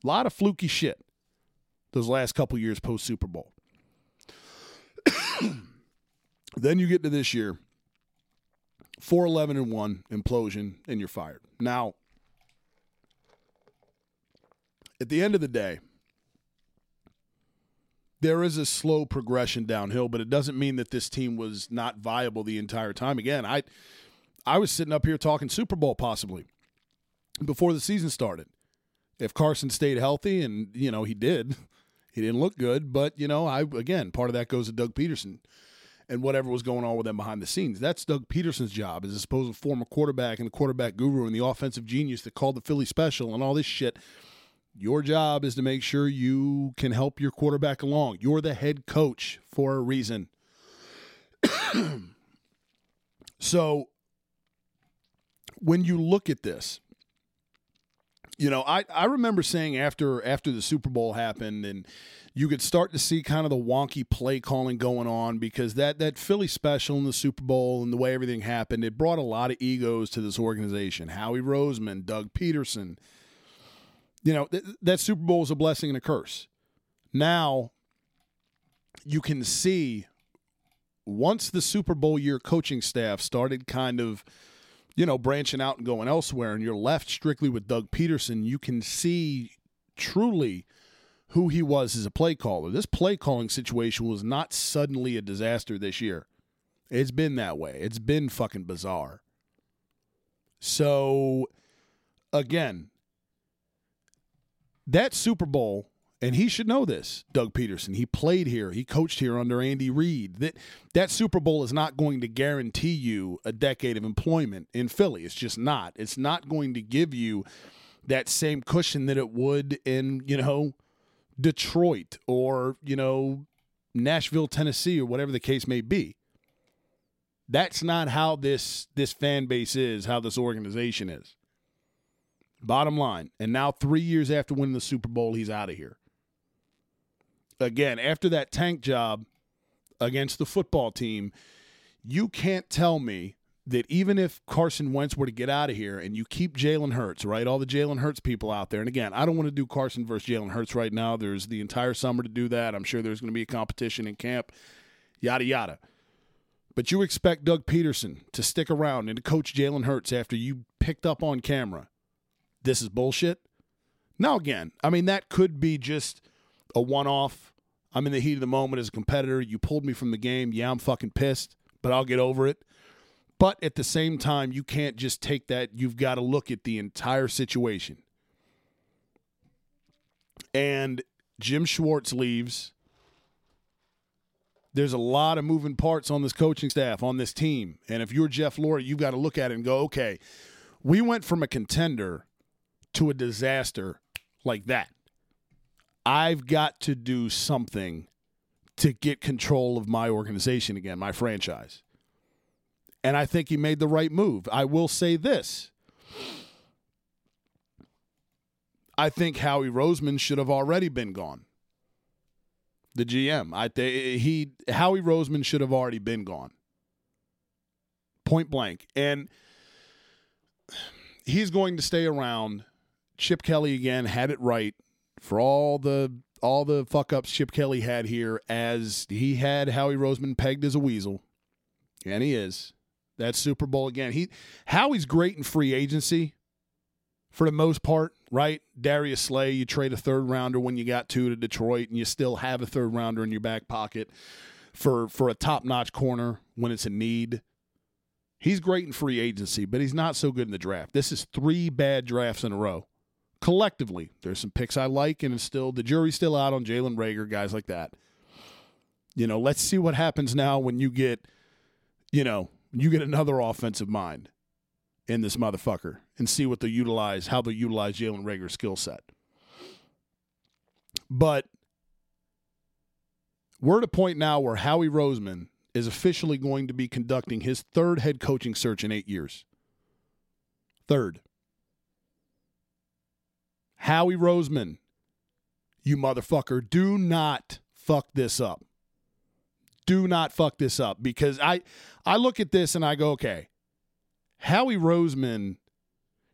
A lot of fluky shit those last couple years post Super Bowl. then you get to this year, 4 11 and 1 implosion, and you're fired. Now, at the end of the day, there is a slow progression downhill, but it doesn't mean that this team was not viable the entire time. Again, I I was sitting up here talking Super Bowl possibly before the season started. If Carson stayed healthy and, you know, he did, he didn't look good, but you know, I again, part of that goes to Doug Pederson and whatever was going on with them behind the scenes. That's Doug Pederson's job as a supposed former quarterback and the quarterback guru and the offensive genius that called the Philly special and all this shit. Your job is to make sure you can help your quarterback along. You're the head coach for a reason. so when you look at this, you know, I, I remember saying after after the Super Bowl happened and you could start to see kind of the wonky play calling going on because that that Philly special in the Super Bowl and the way everything happened, it brought a lot of egos to this organization. Howie Roseman, Doug Pederson. you know, th- that Super Bowl is a blessing and a curse. Now, you can see once the Super Bowl year coaching staff started kind of, you know, branching out and going elsewhere, and you're left strictly with Doug Pederson, you can see truly who he was as a play caller. This play calling situation was not suddenly a disaster this year. It's been that way. It's been fucking bizarre. So, again, that Super Bowl, and he should know this, Doug Pederson. He played here. He coached here under Andy Reid. That that Super Bowl is not going to guarantee you a decade of employment in Philly. It's just not. It's not going to give you that same cushion that it would in, you know, Detroit or, you know, Nashville, Tennessee or whatever the case may be. That's not how this this fan base is, how this organization is. Bottom line. And now, three years after winning the Super Bowl, he's out of here. Again, after that tank job against the football team, you can't tell me that even if Carson Wentz were to get out of here and you keep Jalen Hurts, right? All the Jalen Hurts people out there. And again, I don't want to do Carson versus Jalen Hurts right now. There's the entire summer to do that. I'm sure there's going to be a competition in camp, yada, yada. But you expect Doug Pederson to stick around and to coach Jalen Hurts after you picked up on camera this is bullshit. Now, again, I mean, that could be just a one off. I'm in the heat of the moment as a competitor. You pulled me from the game. Yeah, I'm fucking pissed, but I'll get over it. But at the same time, you can't just take that. You've got to look at the entire situation. And Jim Schwartz leaves. There's a lot of moving parts on this coaching staff, on this team. And if you're Jeff Lurie, you've got to look at it and go, okay, we went from a contender to a disaster like that. I've got to do something to get control of my organization again, my franchise. And I think he made the right move. I will say this I think Howie Roseman should have already been gone. The GM, I th- he Howie Roseman should have already been gone. Point blank, and he's going to stay around. Chip Kelly again had it right for all the all the fuck ups Chip Kelly had here, as he had Howie Roseman pegged as a weasel, and he is. That Super Bowl again. He Howie's great in free agency for the most part, right? Darius Slay, you trade a third rounder when you got two to Detroit, and you still have a third rounder in your back pocket for for a top notch corner when it's a need. He's great in free agency, but he's not so good in the draft. This is three bad drafts in a row. Collectively, there's some picks I like, and it's still the jury's still out on Jalen Reagor, guys like that. You know, let's see what happens now when you get, you know, you get another offensive mind in this motherfucker and see what they utilize, how they utilize Jalen Reagor's skill set. But we're at a point now where Howie Roseman is officially going to be conducting his third head coaching search in eight years. Third. Howie Roseman, you motherfucker, do not fuck this up. Do not fuck this up because I I look at this and I go, okay, Howie Roseman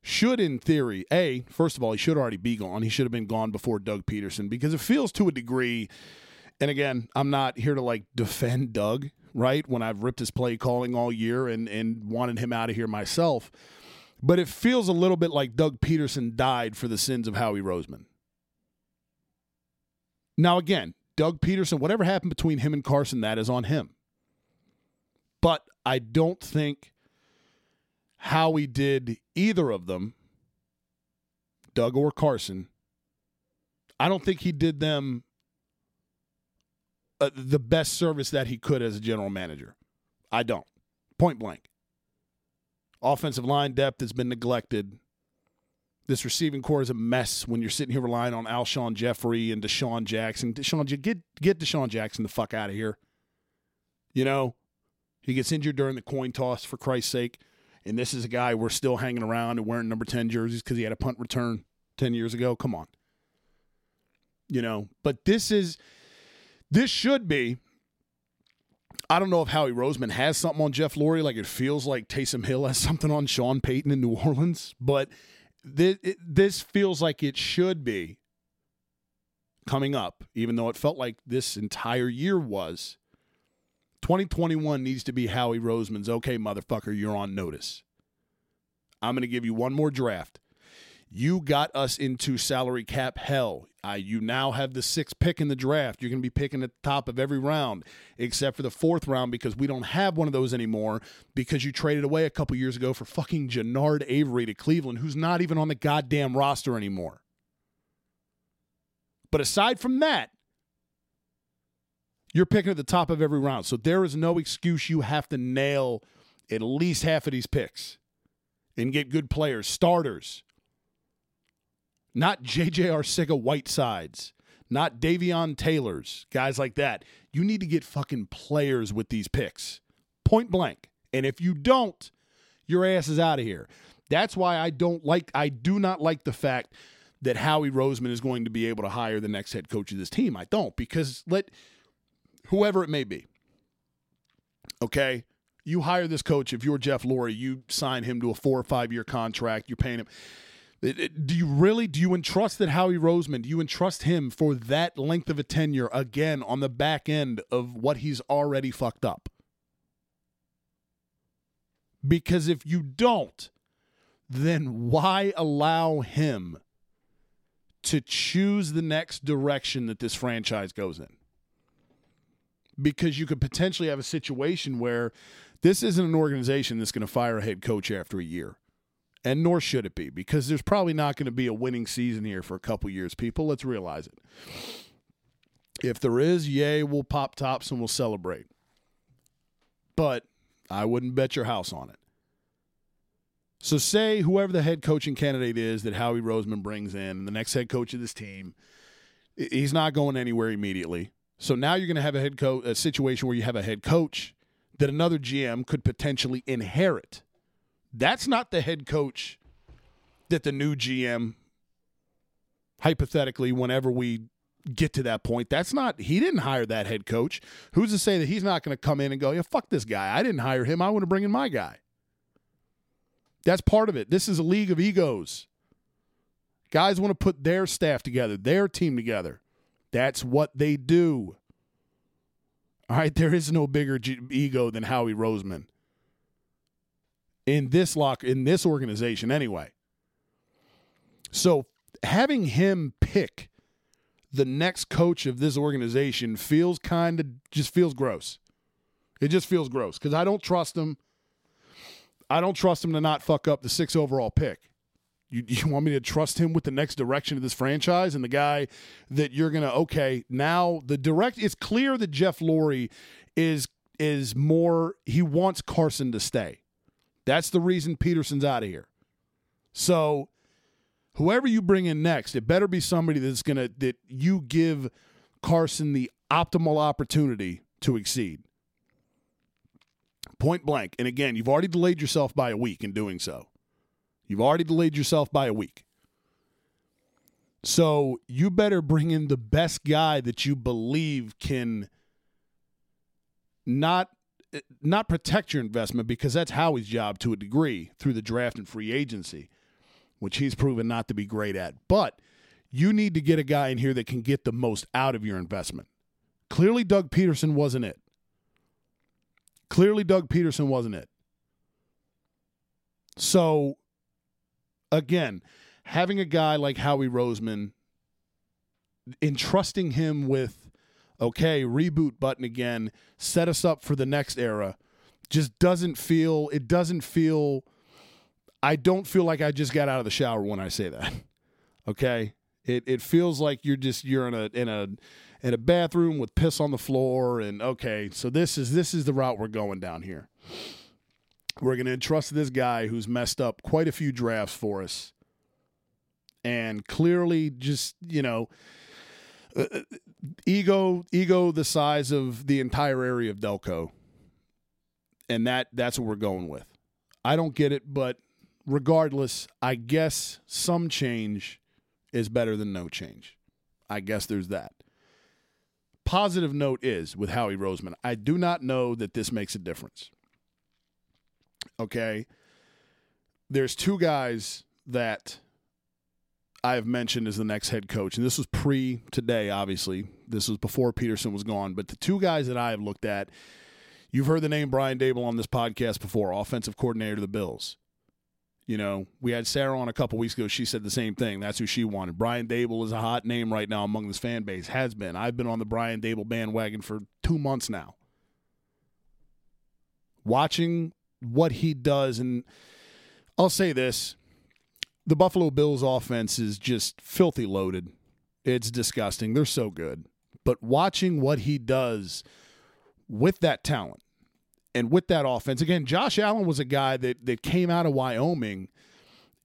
should, in theory, A, first of all, he should already be gone. He should have been gone before Doug Pederson because it feels to a degree, and again, I'm not here to like defend Doug, right? When I've ripped his play calling all year and, and wanted him out of here myself. But it feels a little bit like Doug Pederson died for the sins of Howie Roseman. Now, again, Doug Pederson, whatever happened between him and Carson, that is on him. But I don't think Howie did either of them, Doug or Carson, I don't think he did them uh, the best service that he could as a general manager. I don't. Point blank. Offensive line depth has been neglected. This receiving core is a mess when you're sitting here relying on Alshon Jeffery and DeSean Jackson. DeSean, get get DeSean Jackson the fuck out of here. You know, he gets injured during the coin toss, for Christ's sake. And this is a guy we're still hanging around and wearing number 10 jerseys because he had a punt return 10 years ago. Come on. You know, but this is, this should be, I don't know if Howie Roseman has something on Jeff Lurie. Like it feels like Taysom Hill has something on Sean Payton in New Orleans, but this, feels like it should be coming up, even though it felt like this entire year was 2021 needs to be Howie Roseman's okay, motherfucker, you're on notice. I'm going to give you one more draft. You got us into salary cap hell. You now have the sixth pick in the draft. You're going to be picking at the top of every round, except for the fourth round because we don't have one of those anymore because you traded away a couple years ago for fucking Genard Avery to Cleveland, who's not even on the goddamn roster anymore. But aside from that, you're picking at the top of every round. So there is no excuse you have to nail at least half of these picks and get good players, starters. Not J.J. Arcega Whitesides, not Davion Taylors, guys like that. You need to get fucking players with these picks, point blank. And if you don't, your ass is out of here. That's why I don't like, I do not like the fact that Howie Roseman is going to be able to hire the next head coach of this team. I don't because let whoever it may be. Okay? You hire this coach. If you're Jeff Lurie, you sign him to a four or five year contract. You're paying him. Do you really do you entrust that Howie Roseman? Do you entrust him for that length of a tenure again on the back end of what he's already fucked up? Because if you don't, then why allow him to choose the next direction that this franchise goes in? because you could potentially have a situation where this isn't an organization that's going to fire a head coach after a year. And nor should it be because there's probably not going to be a winning season here for a couple years, people. Let's realize it. If there is, yay, we'll pop tops and we'll celebrate. But I wouldn't bet your house on it. So, say whoever the head coaching candidate is that Howie Roseman brings in, the next head coach of this team, he's not going anywhere immediately. So now you're going to have a head coach, a situation where you have a head coach that another GM could potentially inherit. That's not the head coach that the new GM hypothetically, whenever we get to that point. That's not, he didn't hire that head coach. Who's to say that he's not going to come in and go, yeah, fuck this guy. I didn't hire him. I want to bring in my guy. That's part of it. This is a league of egos. Guys want to put their staff together, their team together. That's what they do. All right, there is no bigger g- ego than Howie Roseman in this lock in this organization anyway. So having him pick the next coach of this organization feels kind of just feels gross. It just feels gross because I don't trust him. I don't trust him to not fuck up the six overall pick. You, you want me to trust him with the next direction of this franchise and the guy that you're gonna okay now the direct it's clear that Jeff Lurie is is more he wants Carson to stay. That's the reason Pederson's out of here. So whoever you bring in next, it better be somebody that's gonna that you give Carson the optimal opportunity to exceed. Point blank. And again, you've already delayed yourself by a week in doing so. You've already delayed yourself by a week. So you better bring in the best guy that you believe can not not protect your investment because that's Howie's job to a degree through the draft and free agency, which he's proven not to be great at. But you need to get a guy in here that can get the most out of your investment. Clearly, Doug Pederson wasn't it. Clearly, Doug Pederson wasn't it. So, again, having a guy like Howie Roseman, entrusting him with, okay, reboot button again, set us up for the next era, just doesn't feel, it doesn't feel, I don't feel like I just got out of the shower when I say that. Okay? It, it feels like you're just you're in a in a in a bathroom with piss on the floor and okay so this is this is the route we're going down here we're going to entrust this guy who's messed up quite a few drafts for us and clearly just you know uh, ego ego the size of the entire area of delco. And that that's what we're going with. I don't get it but regardless i guess some change is better than no change. I guess there's that. Positive note is with howie roseman i do not know that this makes a difference. Okay? There's two guys that I have mentioned as the next head coach, and this was pre today, obviously. This was before Pederson was gone. But the two guys that I have looked at, you've heard the name Brian Daboll on this podcast before, offensive coordinator to the Bills. You know, we had Sarah on a couple weeks ago. She said the same thing. That's who she wanted. Brian Daboll is a hot name right now among this fan base. Has been. I've been on the Brian Daboll bandwagon for two months now. Watching what he does, and I'll say this the Buffalo Bills offense is just filthy loaded. It's disgusting. They're so good. But watching what he does with that talent and with that offense, again, Josh Allen was a guy that that came out of Wyoming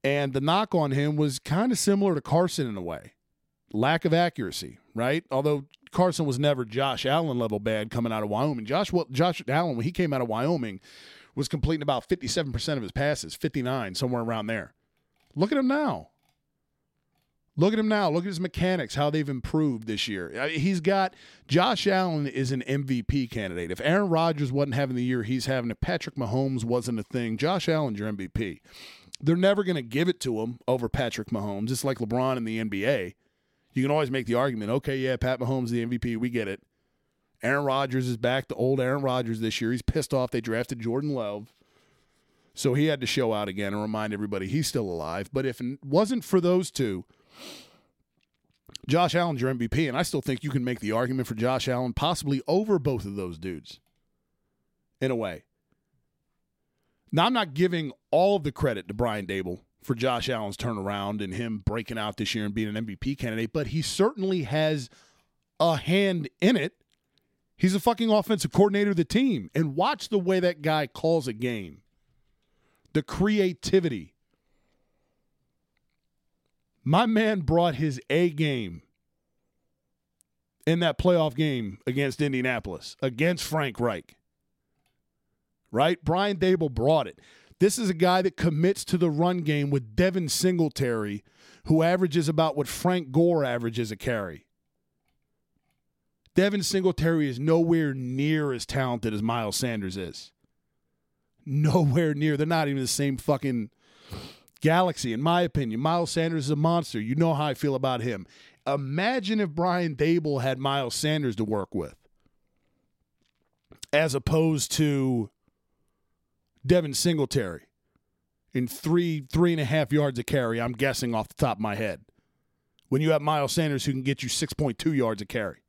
and the knock on him was kind of similar to Carson in a way. Lack of accuracy, right? Although Carson was never Josh Allen level bad coming out of Wyoming. Josh well, Josh Allen when he came out of Wyoming was completing about 57% of his passes, 59 somewhere around there. Look at him now. Look at him now. Look at his mechanics, how they've improved this year. He's got Josh Allen is an MVP candidate. If Aaron Rodgers wasn't having the year he's having, if Patrick Mahomes wasn't a thing, Josh Allen's your MVP. They're never going to give it to him over Patrick Mahomes. It's like LeBron in the NBA. You can always make the argument, okay, yeah, Pat Mahomes the MVP, we get it. Aaron Rodgers is back to old Aaron Rodgers this year. He's pissed off they drafted Jordan Love. So he had to show out again and remind everybody he's still alive. But if it wasn't for those two, Josh Allen's your MVP, and I still think you can make the argument for Josh Allen possibly over both of those dudes in a way. Now, I'm not giving all of the credit to Brian Daboll for Josh Allen's turnaround and him breaking out this year and being an MVP candidate, but he certainly has a hand in it. He's a fucking offensive coordinator of the team. And watch the way that guy calls a game the creativity. My man brought his A game in that playoff game against Indianapolis, against Frank Reich. Right? Brian Daboll brought it. This is a guy that commits to the run game with Devin Singletary, who averages about what Frank Gore averages a carry. Devin Singletary is nowhere near as talented as Miles Sanders is. Nowhere near. They're not even the same fucking galaxy, in my opinion. Miles Sanders is a monster. You know how I feel about him. Imagine if Brian Daboll had Miles Sanders to work with, as opposed to Devin Singletary in three, three and a half yards of carry, I'm guessing off the top of my head. When you have Miles Sanders who can get you 6.2 yards of carry.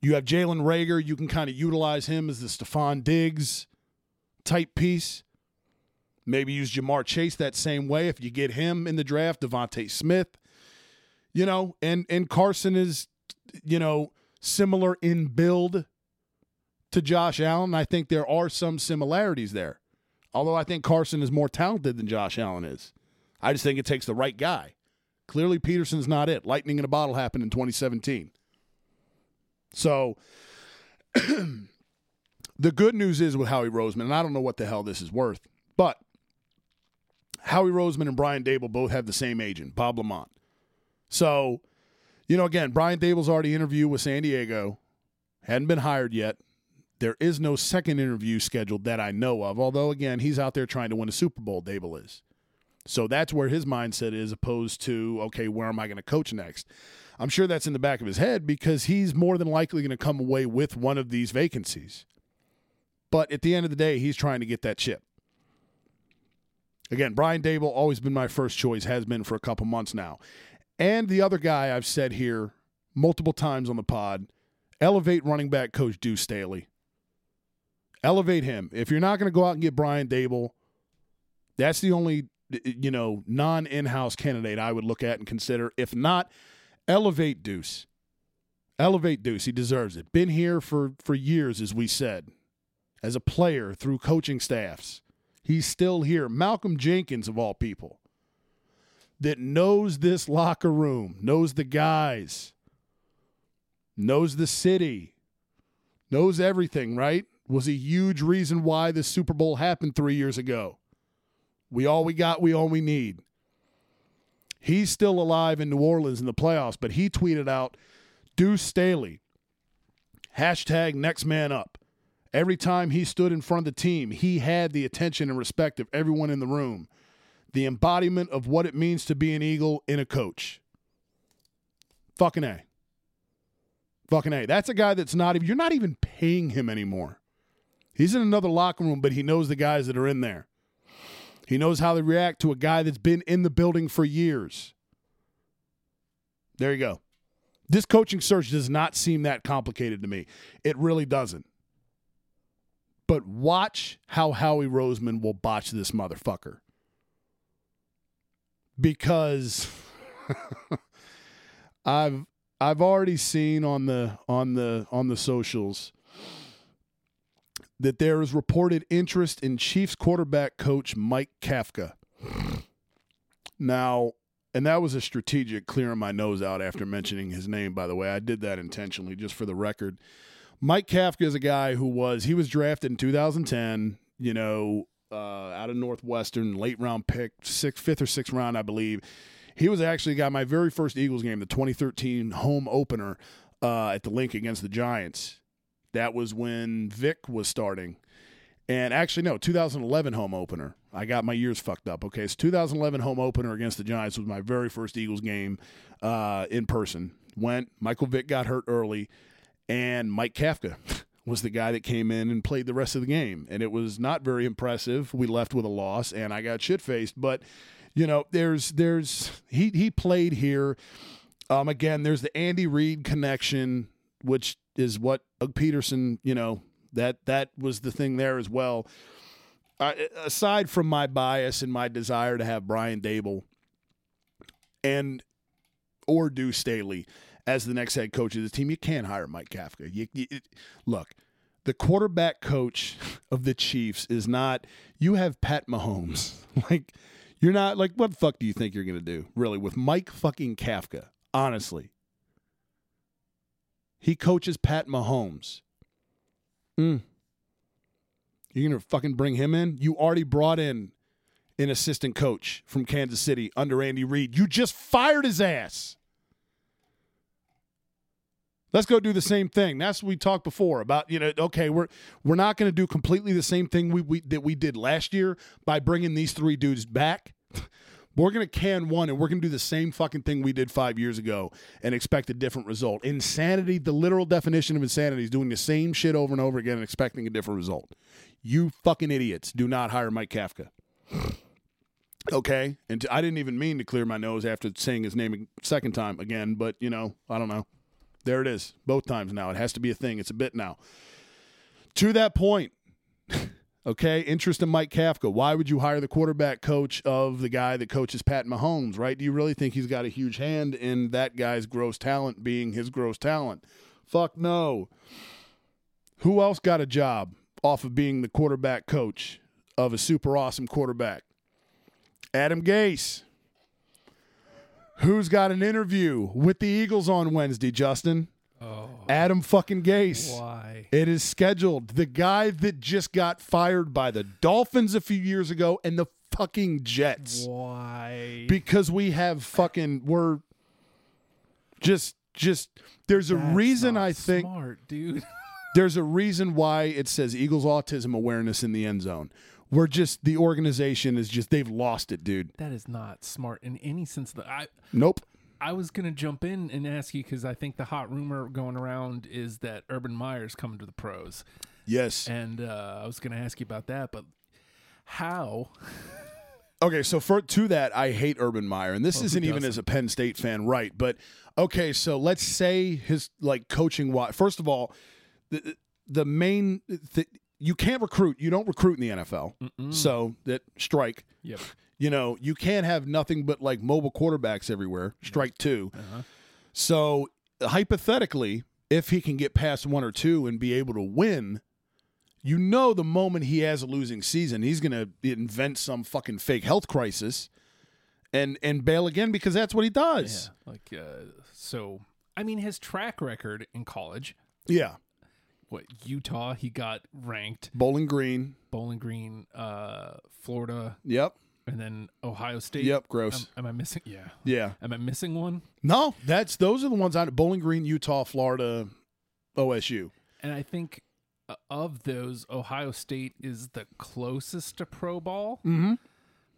You have Jalen Reagor. You can kind of utilize him as the Stefon Diggs type piece. Maybe use Ja'Marr Chase that same way if you get him in the draft, DeVonta Smith. You know, and and Carson is, you know, similar in build to Josh Allen. I think there are some similarities there. Although I think Carson is more talented than Josh Allen is. I just think it takes the right guy. Clearly Pederson's not it. Lightning in a bottle happened in 2017. So the good news is with Howie Roseman, and I don't know what the hell this is worth, but Howie Roseman and Brian Daboll both have the same agent, Bob LaMonte. So, you know, again, Brian Daboll's already interviewed with San Diego, hadn't been hired yet. There is no second interview scheduled that I know of, although, again, he's out there trying to win a Super Bowl, Daboll is. So that's where his mindset is, opposed to, okay, where am I going to coach next? I'm sure that's in the back of his head because he's more than likely going to come away with one of these vacancies. But at the end of the day, he's trying to get that chip. Again, Brian Daboll always been my first choice, has been for a couple months now. And the other guy I've said here multiple times on the pod, elevate running back coach Deuce Staley. Elevate him. If you're not going to go out and get Brian Daboll, that's the only you know non in-house candidate I would look at and consider. If not, elevate Deuce. Elevate Deuce. He deserves it. Been here for for years, as we said, as a player through coaching staffs. He's still here. Malcolm Jenkins, of all people, that knows this locker room, knows the guys, knows the city, knows everything, right? Was a huge reason why the Super Bowl happened three years ago. We all we got, we all we need. He's still alive in New Orleans in the playoffs, but he tweeted out Deuce Staley, hashtag next man up. Every time he stood in front of the team, he had the attention and respect of everyone in the room. The embodiment of what it means to be an Eagle in a coach. Fucking A. Fucking A. That's a guy that's not even, you're not even paying him anymore. He's in another locker room, but he knows the guys that are in there. He knows how to react to a guy that's been in the building for years. There you go. This coaching search does not seem that complicated to me. It really doesn't. But watch how Howie Roseman will botch this motherfucker. Because I've I've already seen on the on the on the socials that there is reported interest in Chiefs quarterback coach Mike Kafka. Now, and that was a strategic clearing my nose out after mentioning his name, by the way. I did that intentionally just for the record. Mike Kafka is a guy who was he was drafted in 2010. You know, uh, out of Northwestern, late round pick, sixth, fifth or sixth round, I believe. He was actually got my very first Eagles game, the 2013 home opener uh, at the link against the Giants. That was when Vick was starting. And actually, no, 2011 home opener. I got my years fucked up. Okay, so 2011 home opener against the Giants was my very first Eagles game uh, in person. Went. Michael Vick got hurt early and Mike Kafka was the guy that came in and played the rest of the game. And it was not very impressive. We left with a loss, and I got shit faced. But you know, there's there's he he played here. Um, again, there's the Andy Reid connection, which is what Doug Pederson, you know, that that was the thing there as well. Uh, aside from my bias and my desire to have Brian Daboll and or Deuce Staley, as the next head coach of the team, you can't hire Mike Kafka. You, you, it, look, the quarterback coach of the Chiefs is not. You have Pat Mahomes. like you're not like what the fuck do you think you're gonna do really with Mike fucking Kafka? Honestly, he coaches Pat Mahomes. Mm. You're gonna fucking bring him in? You already brought in an assistant coach from Kansas City under Andy Reid. You just fired his ass. Let's go do the same thing. That's what we talked before about. You know, okay, we're we're not going to do completely the same thing we, we that we did last year by bringing these three dudes back. We're going to can one and we're going to do the same fucking thing we did five years ago and expect a different result. Insanity, the literal definition of insanity is doing the same shit over and over again and expecting a different result. You fucking idiots do not hire Mike Kafka. Okay. And I didn't even mean to clear my nose after saying his name a second time again, but, you know, I don't know. There it is. Both times now. It has to be a thing. It's a bit now. To that point, okay, interest in Mike Kafka. Why would you hire the quarterback coach of the guy that coaches Pat Mahomes, right? Do you really think he's got a huge hand in that guy's gross talent being his gross talent? Fuck no. Who else got a job off of being the quarterback coach of a super awesome quarterback? Adam Gase. Who's got an interview with the Eagles on Wednesday, Justin? Oh, Adam fucking Gase. why? It is scheduled. The guy that just got fired by the Dolphins a few years ago and the fucking Jets. Why? Because we have fucking we're just just there's a That's reason not I think smart, dude. there's a reason why it says Eagles autism awareness in the end zone. We're just the organization is just they've lost it, dude. that is not smart in any sense. That I Nope. I was gonna jump in and ask you because I think the hot rumor going around is that Urban Meyer's coming to the pros, Yes. and uh, I was gonna ask you about that. But how? Okay, so for to that, I hate Urban Meyer, and this isn't even as a Penn State fan, right? But okay, so let's say his like coaching. Wise, first of all, the the main th- you can't recruit. You don't recruit in the NFL, so that strike. Yep. You know, you can't have nothing but like mobile quarterbacks everywhere. Strike 2 So hypothetically, if he can get past one or two and be able to win, you know the moment he has a losing season, he's going to invent some fucking fake health crisis and and bail again because that's what he Yeah. does. Like uh, so. I mean, his track record in college. Yeah. What Utah? He got ranked. Bowling Green. Bowling Green, uh, Florida, Yep. And then Ohio State. Yep, gross. Am, am I missing? Yeah. Yeah. Am I missing one? No, that's those are the ones on Bowling Green, Utah, Florida, OSU. And I think uh, of those, Ohio State is the closest to pro ball. Mm-hmm.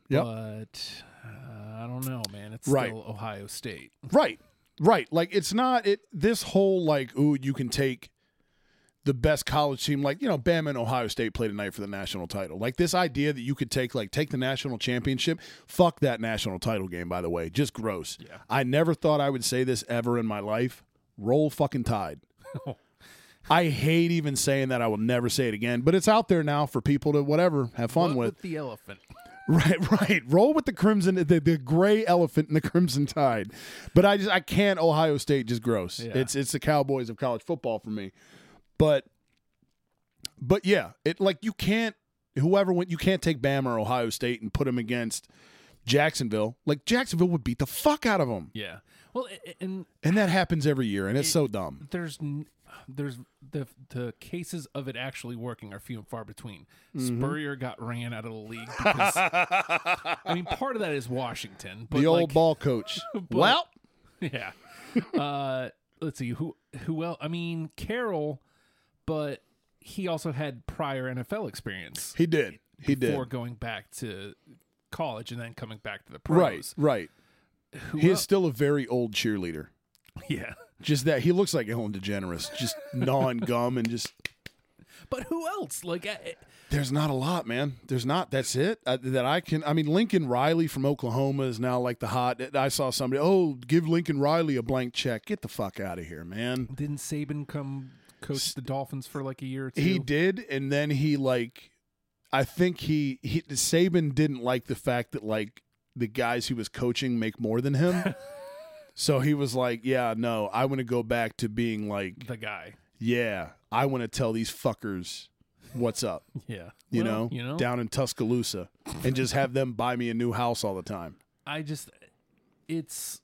Yep. But uh, I don't know, man. It's Right. still Ohio State. Right. Right. Like it's not it this whole like, ooh, you can take the best college team, like, you know, Bama and Ohio State played tonight for the national title. Like this idea that you could take like take the national championship, fuck that national title game, by the way. Just gross. Yeah. I never thought I would say this ever in my life. Roll fucking tide. I hate even saying that. I will never say it again, but it's out there now for people to whatever have fun What with. the elephant. Right, right. Roll with the crimson, the, the gray elephant in the crimson tide. But I just I can't. Ohio State just gross. Yeah. It's it's the Cowboys of college football for me. But but yeah, it like you can't. Whoever went, you can't take Bama or Ohio State and put them against Jacksonville. Like Jacksonville would beat the fuck out of them, Yeah. Well, and and that happens every year, and it's so dumb. there's there's the the cases of it actually working are few and far between. Mm-hmm. Spurrier got ran out of the league because I mean part of that is Washington, but the old like, ball coach. well, yeah. uh, let's see who who else. I mean Carroll, but he also had prior NFL experience he did. He did. before going back to college and then coming back to the pros. Right, right. Who He el- is still a very old cheerleader. yeah. Just that he looks like Ellen DeGeneres, just gnawing gum and just. But who else? Like I, There's not a lot, man. There's not. That's it. Uh, that I can. I mean, Lincoln Riley from Oklahoma is now like the hot. I saw somebody. Oh, give Lincoln Riley a blank check. Get the fuck out of here, man. didn't Saban come coach the Dolphins for like a year or two? He did, and then he like. I think he, he Saban didn't like the fact that like the guys he was coaching make more than him. so he was like, "Yeah, no, I want to go back to being like the guy. Yeah, I want to tell these fuckers what's up. Yeah. You Well, know, you know. down in Tuscaloosa, and just have them buy me a new house all the time. I just it's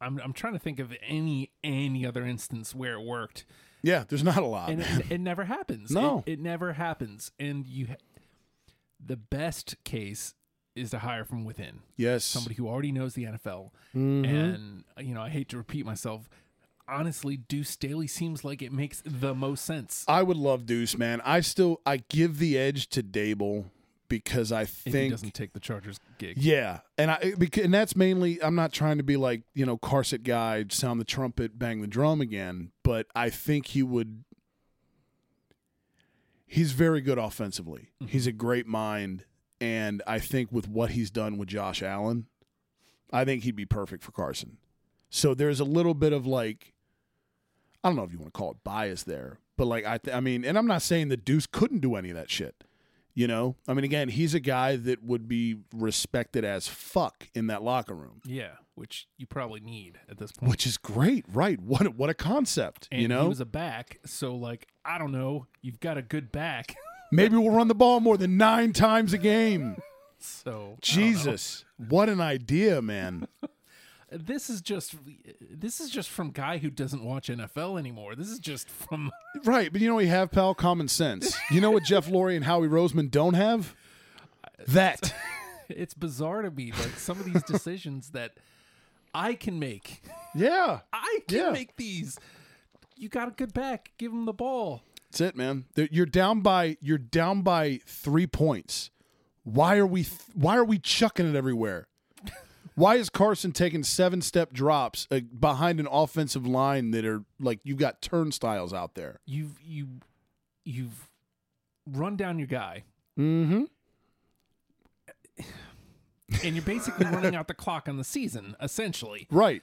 I'm I'm trying to think of any any other instance where it worked. Yeah, there's not a lot. and it, it never happens. No. it, it never happens. And you, the best case is to hire from within yes. somebody who already knows the NFL. Mm-hmm. And you know, I hate to repeat myself. Honestly, Deuce Staley seems like it makes the most sense. I would love Deuce, man. I still I give the edge to Daboll because I if he doesn't take the Chargers gig. Yeah, and I bec- and that's mainly I'm not trying to be like you know Carset guy, sound the trumpet, bang the drum again, but I think he would. He's very good offensively. Mm-hmm. He's a great mind, and I think with what he's done with Josh Allen, I think he'd be perfect for Carson. So there's a little bit of like, I don't know if you want to call it bias there, but like I, th- I mean, and I'm not saying that Deuce couldn't do any of that shit. You know, I mean, again, he's a guy that would be respected as fuck in that locker room, Yeah, which you probably need at this point. which is great, right? What a, what a concept, and you know? he was a back, so like I don't know, you've got a good back. Maybe we'll run the ball more than nine times a game. So I don't know. Jesus, what an idea, man! this is just this is just from guy who doesn't watch NFL anymore. This is just from right, but you know we have, pal? Common sense. You know what Jeff Lurie and Howie Roseman don't have? That. it's bizarre to me like some of these decisions that I can make. Yeah, I can Yeah. make these. You got a good back. Give him the ball. that's it, man. You're down by you're down by three points. Why are we th- Why are we chucking it everywhere? Why is Carson taking seven step drops uh, behind an offensive line that are like you've got turnstiles out there? You've you you've run down your guy. Mm-hmm. And you're basically running out the clock on the season, essentially. Right,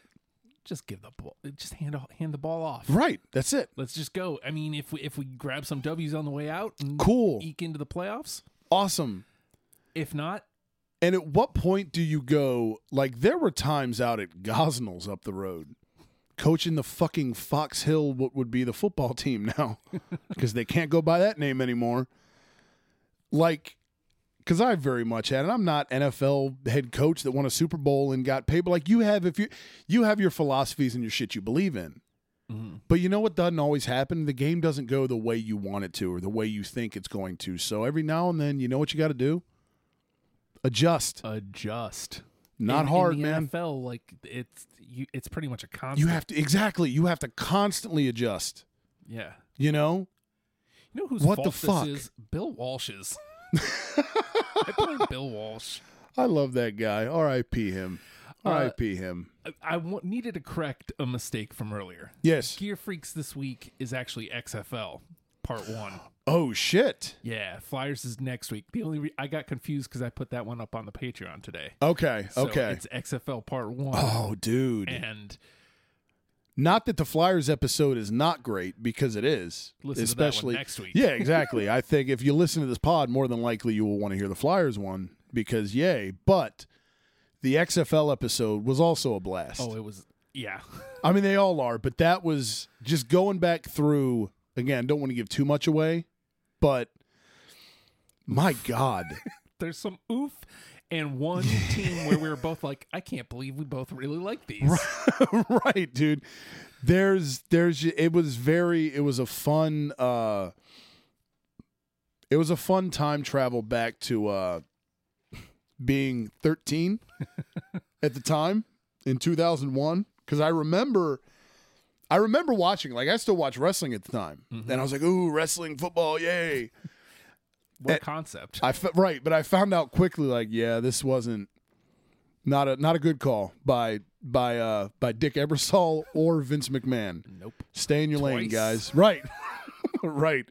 Just give the ball. Just hand hand the ball off. right. That's it. Let's just go. I mean, if we if we grab some W's on the way out and Cool. eke into the playoffs. Awesome. If not, And at what point do you go? Like, there were times out at Gosnold's up the road, coaching the fucking Fox Hill, what would be the football team now, because they can't go by that name anymore. Like, because I very much had, and I'm not NFL head coach that won a Super Bowl and got paid, but like you have, if you you have your philosophies and your shit you believe in. Mm-hmm. But you know what doesn't always happen? The game doesn't go the way you want it to or the way you think it's going to. So every now and then, you know what you got to do? Adjust. adjust. Not In- hard, in the man. NFL, like it's you, it's pretty much a constant. You have to exactly. You have to constantly adjust. yeah. You know. You know whose What the fuck? this is? Bill Walsh's. I blame Bill Walsh. I love that guy. R.I.P. him. Uh, R.I.P. him. I, I needed to correct a mistake from earlier. Yes. Gear Freaks this week is actually XFL Part One. Oh shit. Yeah, Flyers is next week. The only re- I got confused because I put that one up on the Patreon today. Okay. So okay. it's XFL Part One, Oh, dude. and Not that the Flyers episode is not great because it is. Listen to that one especially next week. Yeah, exactly. I think if you listen to this pod, more than likely you will want to hear the Flyers one because yay. But the XFL episode was also a blast. oh, it was yeah. I mean, they all are, but that was just going back through. Again, don't want to give too much away, but my God, There's some oof and one team where we were both like, I can't believe we both really like these. right, dude. There's, there's. It was very. It was a fun. uh It was a fun time travel back to uh being 13 at the time in 2001 because I remember. I remember watching, like I still watch wrestling at the time, and I was like, "Ooh, wrestling, football, yay!" What Eh, concept? I f- right, but I found out quickly, like, yeah, this wasn't not a not a good call by by uh by Dick Ebersol or Vince McMahon. Nope. Stay in your lane, guys. Right, right.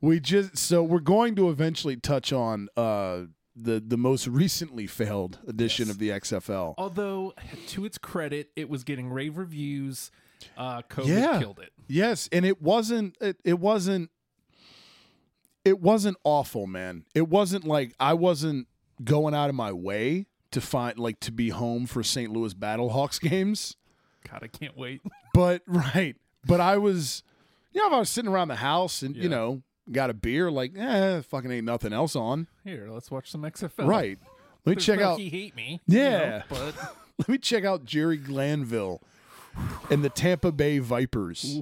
We just so we're going to eventually touch on uh the the most recently failed edition of the XFL. Although, to its credit, it was getting rave reviews. Uh, COVID Yeah. killed it. Yes, and it wasn't it, it wasn't it wasn't awful, man. It wasn't like I wasn't going out of my way to find like to be home for St. Louis Battlehawks games. God, I can't wait. But right, but I was you know, if I was sitting around the house and you know, got a beer like, eh, fucking ain't nothing else on. Here, let's watch some XFL. Right. Let me There's check out He hate me. you Yeah. know, but let me check out Jerry Glanville and the Tampa Bay Vipers.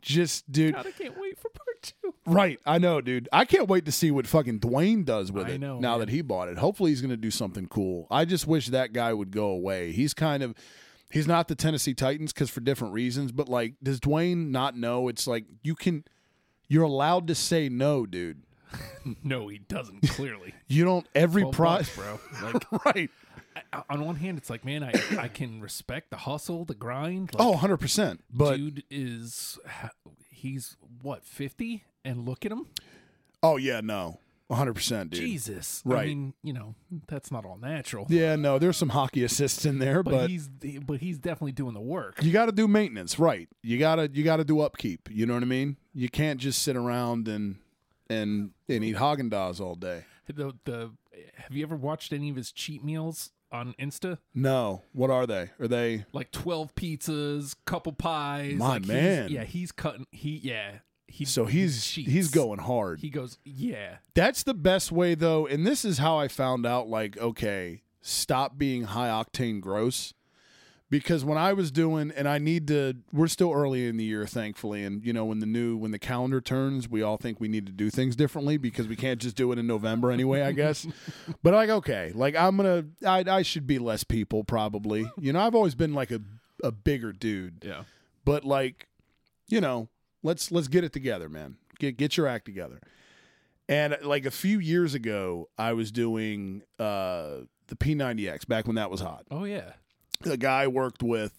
Just, dude. God, I can't wait for part two. Right, I know, dude. I can't wait to see what fucking Dwayne does with I it know, now man. that he bought it. Hopefully, he's going to do something cool. I just wish that guy would go away. He's kind of, he's not the Tennessee Titans because for different reasons. But like, does Dwayne not know? It's like you can, you're allowed to say no, dude. No, he doesn't. Clearly, You don't every 12 pro, bucks, bro. Like, right? I- on one hand, it's like, man, I I can respect the hustle, the grind. Like, Oh, 100 percent. But dude is he's what fifty, and look at him, oh yeah, no, 100 percent, dude. Jesus. Right. I mean, you know, that's not all natural. Yeah, no, there's some hockey assists in there, but, but, he's but he's definitely doing the work. you got to do maintenance, right? You gotta you gotta do upkeep. You know what I mean? You can't just sit around and and and eat Haagen Dazs all day. The the have you ever watched any of his cheat meals on Insta? No, what are they? Are they? Like twelve pizzas, couple pies. My like he's- man. yeah, he's cutting. He yeah. He So he's cheats. he's going hard. He goes yeah. That's the best way though, and this is how I found out. Like, okay, stop being high octane gross. Because when I was doing, and I need to, we're still early in the year, thankfully, and you know when the new when the calendar turns, we all think we need to do things differently because we can't just do it in November anyway. I guess, but like okay, like I'm gonna, I, I should be less people probably. You know, I've always been like a a bigger dude, Yeah. but like you know let's let's get it together man get get your act together and like a few years ago i was doing uh the p90x back when that was hot Oh yeah. The guy I worked with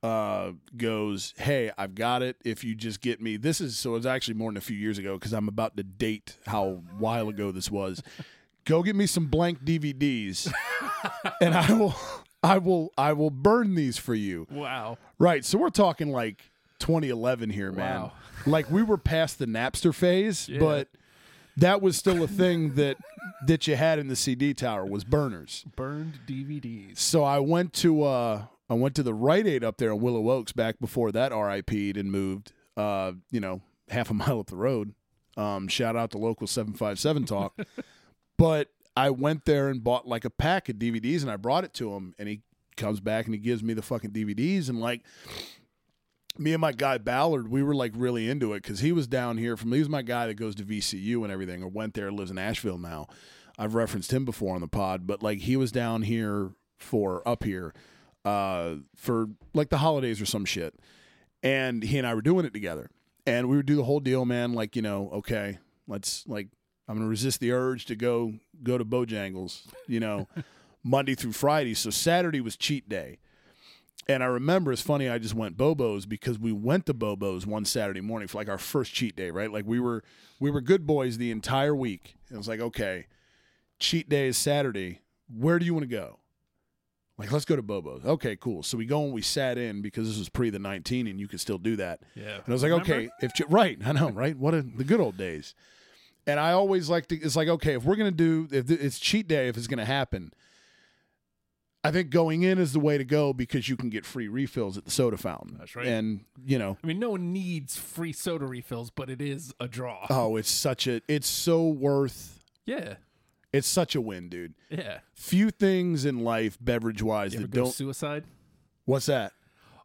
uh goes hey i've got it if you just get me this is so it's actually more than a few years ago because i'm about to date how while ago this was go get me some blank dvds and i will i will i will burn these for you Wow. Right. So we're talking like 2011 here, man. Wow. Like we were past the Napster phase, Yeah. but that was still a thing that that you had in the CD tower was burners. Burned DVDs. So I went to uh I went to the Rite Aid up there in Willow Oaks back before that RIP'd and moved. Uh, you know, half a mile up the road. Um, shout out to local 757 talk. but I went there and bought like a pack of DVDs and I brought it to him and he comes back and he gives me the fucking DVDs and like me and my guy Ballard, we were like really into it because he was down here from. He was my guy that goes to VCU and everything, or went there, lives in Asheville now. I've referenced him before on the pod, but like he was down here for up here uh, for like the holidays or some shit, and he and I were doing it together, and we would do the whole deal, man. Like you know, okay, let's like I'm gonna resist the urge to go go to Bojangles, you know, Monday through Friday. So Saturday was cheat day. And I remember it's funny, I just went Bobo's because we went to Bobo's one Saturday morning for like our first cheat day, right? Like we were we were good boys the entire week. And it was like, okay, cheat day is Saturday. Where do you want to go? Like, let's go to Bobo's. Okay, cool. So we go and we sat in because this was pre the 19 and you could still do that. Yeah. And I was like, Remember? okay, if right, I know, right? What a, the good old days. And I always like to. It's like, okay, if we're gonna do, if it's cheat day, if it's gonna happen, I think going in is the way to go because you can get free refills at the soda fountain. That's right. And you know, I mean, no one needs free soda refills, but it is a draw. oh, it's such a, it's so worth. yeah. It's such a win, dude. Yeah. Few things in life, beverage wise, that don't. suicide? What's that?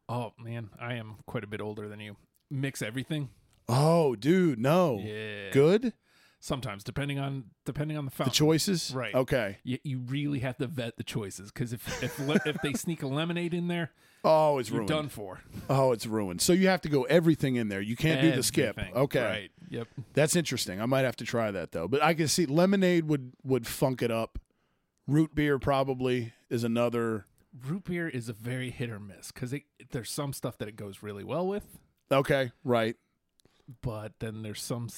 Oh man, I am quite a bit older than you. Mix everything. Oh, dude, no. Yeah. Good. Sometimes, depending on depending on the The choices, Right. Okay. You, you really have to vet the choices because if if le- if they sneak a lemonade in there, Oh, it's you're ruined. done for. Oh, it's ruined. So you have to go everything in there. You can't do the skip. Okay. Right. Yep. That's interesting. I might have to try that though. But I can see lemonade would would funk it up. Root beer probably is another. Root beer is a very hit or miss because there's some stuff that it goes really well with, Okay, right. but then there's some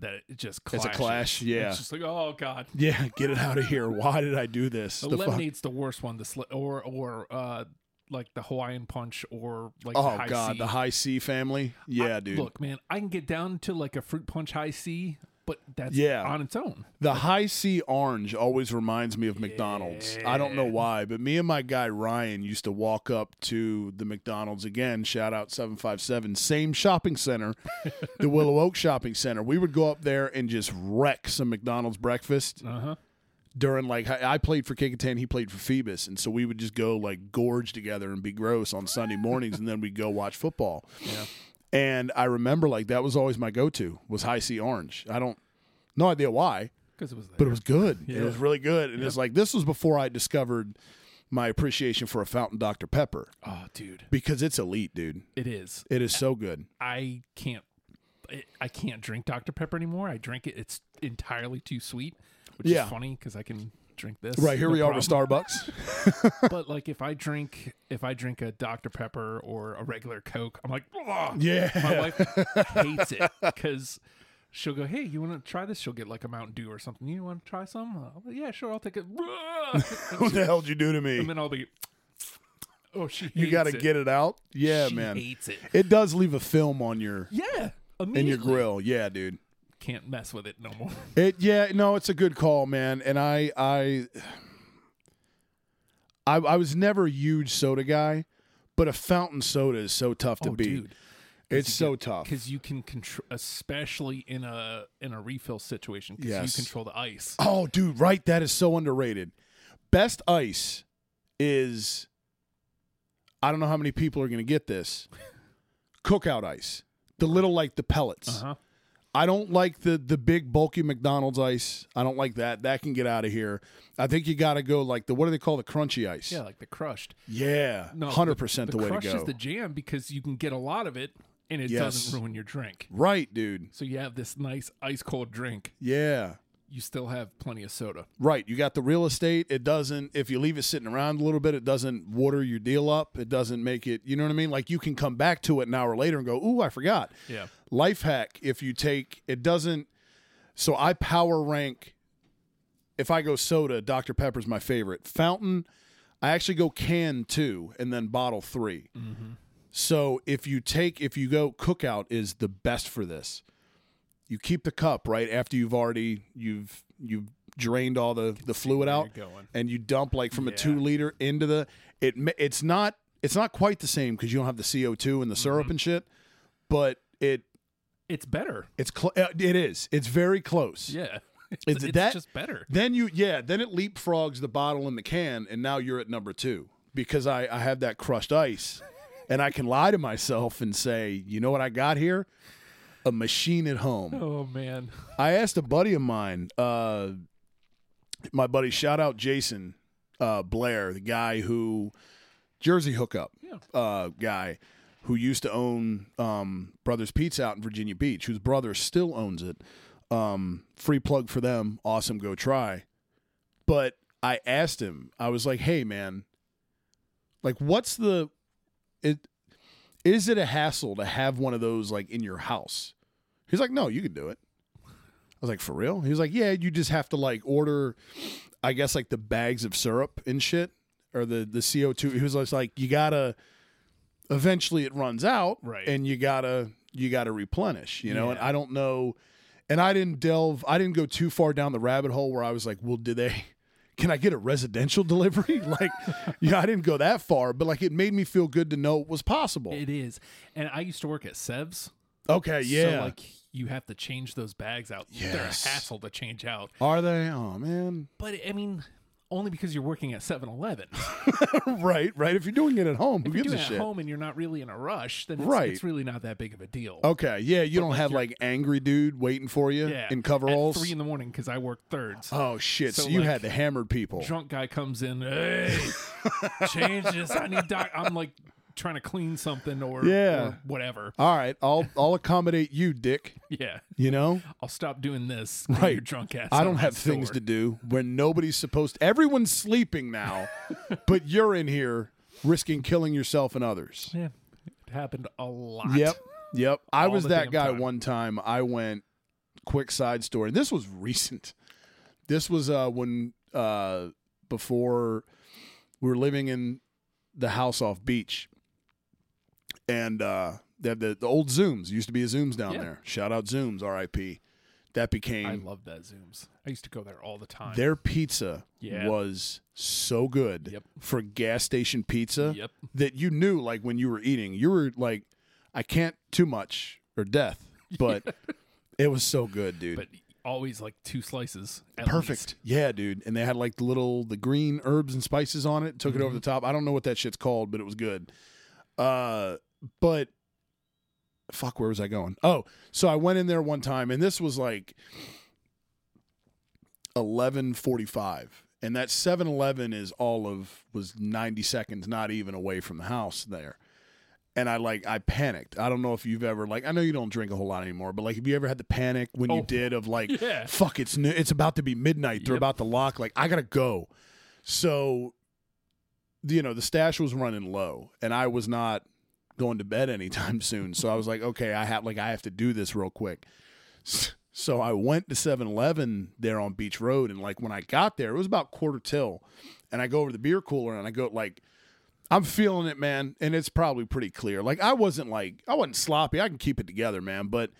that it just It's a clash, yeah. It's just like, oh god. Yeah, get it out of here. Why did I do this? The, The fuck- lemonade's the worst one. The sli- or or uh like the Hawaiian punch or like Oh the high god, C. the high C family. Yeah, I- dude. Look, man, I can get down to like a fruit punch high C, but that's Yeah. on its own. The high C orange always reminds me of McDonald's. I don't know why, but me and my guy Ryan used to walk up to the McDonald's again. Shout out 757, same shopping center, the Willow Oak Shopping Center. We would go up there and just wreck some McDonald's breakfast Uh huh. during like I I played for Kecoughtan, he played for Phoebus, and so we would just go like gorge together and be gross on Sunday mornings, and then we'd go watch football. Yeah. And I remember like that was always my go-to was high C orange. I don't no idea why, because it was there. but it was good. It was really good. And it's like this was before I discovered my appreciation for a fountain Dr Pepper oh, dude, because it's elite, dude. it is. It is so good. I can't. I- I can't drink Dr Pepper anymore. I drink it. It's entirely too sweet, which Yeah. is funny because I can drink this. Right here no we are with. Starbucks. but like if I drink if I drink a Dr Pepper or a regular Coke, I'm like, "Ugh." Yeah. My wife hates it because she'll go, "Hey, you want to try this?" She'll get like a Mountain Dew or something. You want to try some? Yeah, sure, I'll take it. what the hell did you do to me? and then I'll be, oh, she. You got got to get it out. Yeah, she man. Hates it. It does leave a film on your Yeah, in your grill. Yeah, dude. Can't mess with it no more. It yeah, no, it's a good call, man. And I I I, I was never a huge soda guy, but a fountain soda is so tough to oh, beat. dude. It's so tough. because you can control, especially in a in a refill situation, because Yes. you control the ice. Oh, dude, right. That is so underrated. Best ice is I don't know how many people are going to get this. Cookout ice. The little like the pellets. Uh huh. I don't like the the big bulky McDonald's ice. I don't like that. That can get out of here. I think you got to go like the what do they call the crunchy ice? Yeah, like the crushed. Yeah, No, hundred percent the, way to go. is the jam because you can get a lot of it and it Yes. doesn't ruin your drink. right, dude. So you have this nice ice cold drink. Yeah, You still have plenty of soda. right. You got the real estate. It doesn't. If you leave it sitting around a little bit, it doesn't water your deal up. It doesn't make it. You know what I mean? Like you can come back to it an hour later and go, "Ooh, I forgot." Yeah. Life hack: If you take it, doesn't. So I power rank. If I go soda, Dr Pepper's my favorite. Fountain, I actually go can two and then bottle 3 mm-hmm. So if you take if you go cookout is the best for this. You keep the cup right after you've already you've you've drained all the the fluid out and you dump like from a two liter into the it. It's not it's not quite the same because you don't have the CO two and the syrup and shit, but it It's better. it's cl- uh, it is it's very close. Yeah. It's, it's that- just better. Then you yeah then it leapfrogs the bottle and the can and now you're at number two because I I have that crushed ice and I can lie to myself and say you know what I got here a machine at home. Oh man. I asked a buddy of mine, uh, my buddy, shout out Jason uh, Blair, the guy who Jersey hookup Yeah. uh, guy who used to own um, Brothers Pizza out in Virginia Beach, whose brother still owns it. Um, free plug for them. Awesome, go try. But I asked him, I was like, "Hey, man, like, what's the it? Is it a hassle to have one of those like in your house?" He's like, "No, you can do it." I was like, "For real?" He was like, "Yeah, you just have to like order, I guess like the bags of syrup and shit, or the the CO two. He was like, "You gotta." Eventually, it runs out, Right. And you gotta you gotta replenish, you know. And I don't know, and I didn't delve, I didn't go too far down the rabbit hole where I was like, "Well, do they?" Can I get a residential delivery? like, yeah, I didn't go that far, but like, it made me feel good to know it was possible. It is. And I used to work at Sevs. okay, yeah. So like you have to change those bags out. Yes. They're a hassle to change out. Are they? Oh man. But I mean, only because you're working at 7-Eleven. right, right. If you're doing it at home, who If you're gives a doing it shit? at home and you're not really in a rush, then it's, Right. it's really not that big of a deal. Okay, yeah, you don't like have you're- like angry dude waiting for you yeah. in coveralls. At three in the morning because I work thirds. oh shit! So, So, you like, had the hammered people. Drunk guy comes in, hey, change this. I need doc. I'm like trying to clean something or, Yeah. or whatever. All right, I'll I'll accommodate you, Dick. Yeah. You know, I'll stop doing this. right? You're drunk ass. I don't have things to do when nobody's supposed. Everyone's sleeping now, but you're in here risking killing yourself and others. Yeah. It happened a lot. Yep. Yep. I was that guy time. one time. I went quick side story. And this was recent. This was uh when uh before we were living in the house off beach. And uh they had the, the old Zooms. Used to be a Zooms down Yeah. there. Shout out Zooms, RIP. That became I love that Zooms. I used to go there all the time. their pizza Yeah. was so good Yep. for gas station pizza Yep. that you knew like when you were eating you were like i can't too much or death but it was so good dude But always like two slices. at perfect least. yeah dude and they had like the little the green herbs and spices on it took it Mm-hmm. over the top i don't know what that shit's called but it was good uh but fuck, where was I going? Oh, so I went in there one time, and this was like eleven forty five, and that 7-Eleven is all of was ninety seconds, not even away from the house there. And I like I panicked. I don't know if you've ever like I know you don't drink a whole lot anymore, but like have you ever had the panic when you Oh, did of like yeah. fuck it's new, it's about to be midnight, they're Yep. about to lock, like I gotta go. So you know, the stash was running low and I was not going to bed anytime soon. So I was like, okay, I have like I have to do this real quick. So I went to 7-Eleven there on Beach Road and like when I got there, it was about quarter till. And I go over to the beer cooler and I go like I'm feeling it, man, and it's probably pretty clear. Like I wasn't like I wasn't sloppy. I can keep it together, man, but